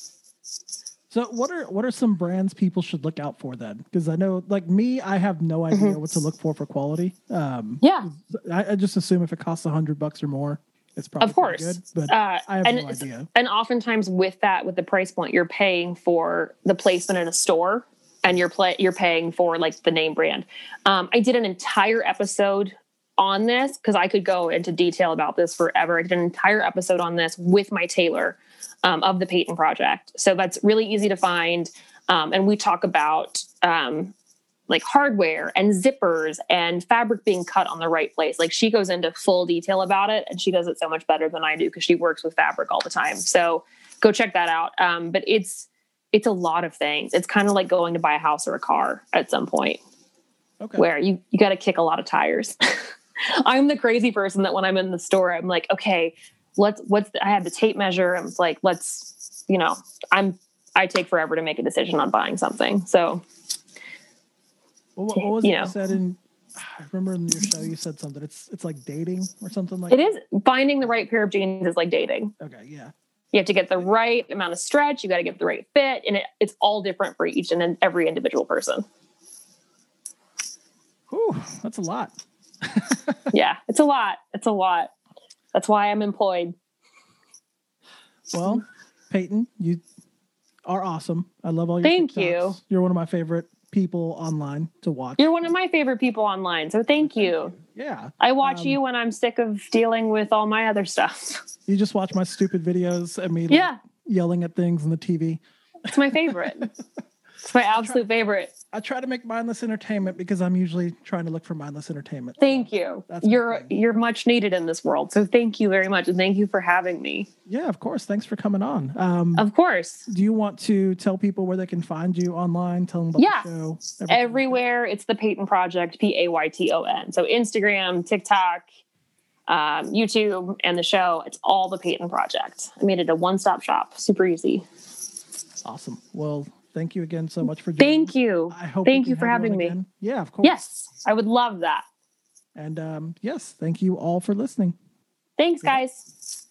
So what are what are some brands people should look out for then? Because I know, like me, I have no idea mm-hmm. what to look for for quality. Um, yeah, I, I, just assume if it costs a hundred bucks or more, it's probably of course good. But uh, I have and, no idea. And oftentimes with that, with the price point, you're paying for the placement in a store, and you're play you're paying for like the name brand. Um, I did an entire episode on this because I could go into detail about this forever. I did an entire episode on this with my tailor um, of the Payton Project. So that's really easy to find. Um, and we talk about um, like hardware and zippers and fabric being cut on the right place. Like she goes into full detail about it, and she does it so much better than I do because she works with fabric all the time. So go check that out. Um, but it's it's a lot of things. It's kind of like going to buy a house or a car at some point, okay. where you you got to kick a lot of tires. (laughs) I'm the crazy person that when I'm in the store, I'm like, okay, let's what's the, I have the tape measure. I'm like, let's, you know, I'm I take forever to make a decision on buying something. So well, what, was you it know, you said in I remember in your show you said something. It's it's like dating or something like It is finding the right pair of jeans is like dating. Okay, yeah. You have to get the right amount of stretch, you got to get the right fit, and it, it's all different for each and every individual person. Whew, that's a lot. (laughs) yeah, it's a lot. It's a lot. That's why I'm employed. Well, Payton, you are awesome. I love all your Thank TikToks. you. You're one of my favorite people online to watch. You're one of my favorite people online. So thank you. Yeah. I watch um, you when I'm sick of dealing with all my other stuff. (laughs) You just watch my stupid videos and me like, yeah. yelling at things on the TV. It's my favorite. (laughs) it's my absolute favorite. I try to make mindless entertainment because I'm usually trying to look for mindless entertainment. Thank you. That's you're you're much needed in this world. So thank you very much, and thank you for having me. Yeah, of course. Thanks for coming on. Um, of course. Do you want to tell people where they can find you online? Tell them about yeah. the show. Everywhere. Like it's the Payton Project. P A Y T O N. So Instagram, TikTok, um, YouTube, and the show. It's all the Payton Project. I made it a one stop shop. Super easy. Awesome. Well, thank you again so much for joining. Thank you. I hope thank you for having me. Again. Yeah, of course. Yes, I would love that. And um, yes, thank you all for listening. Thanks, guys.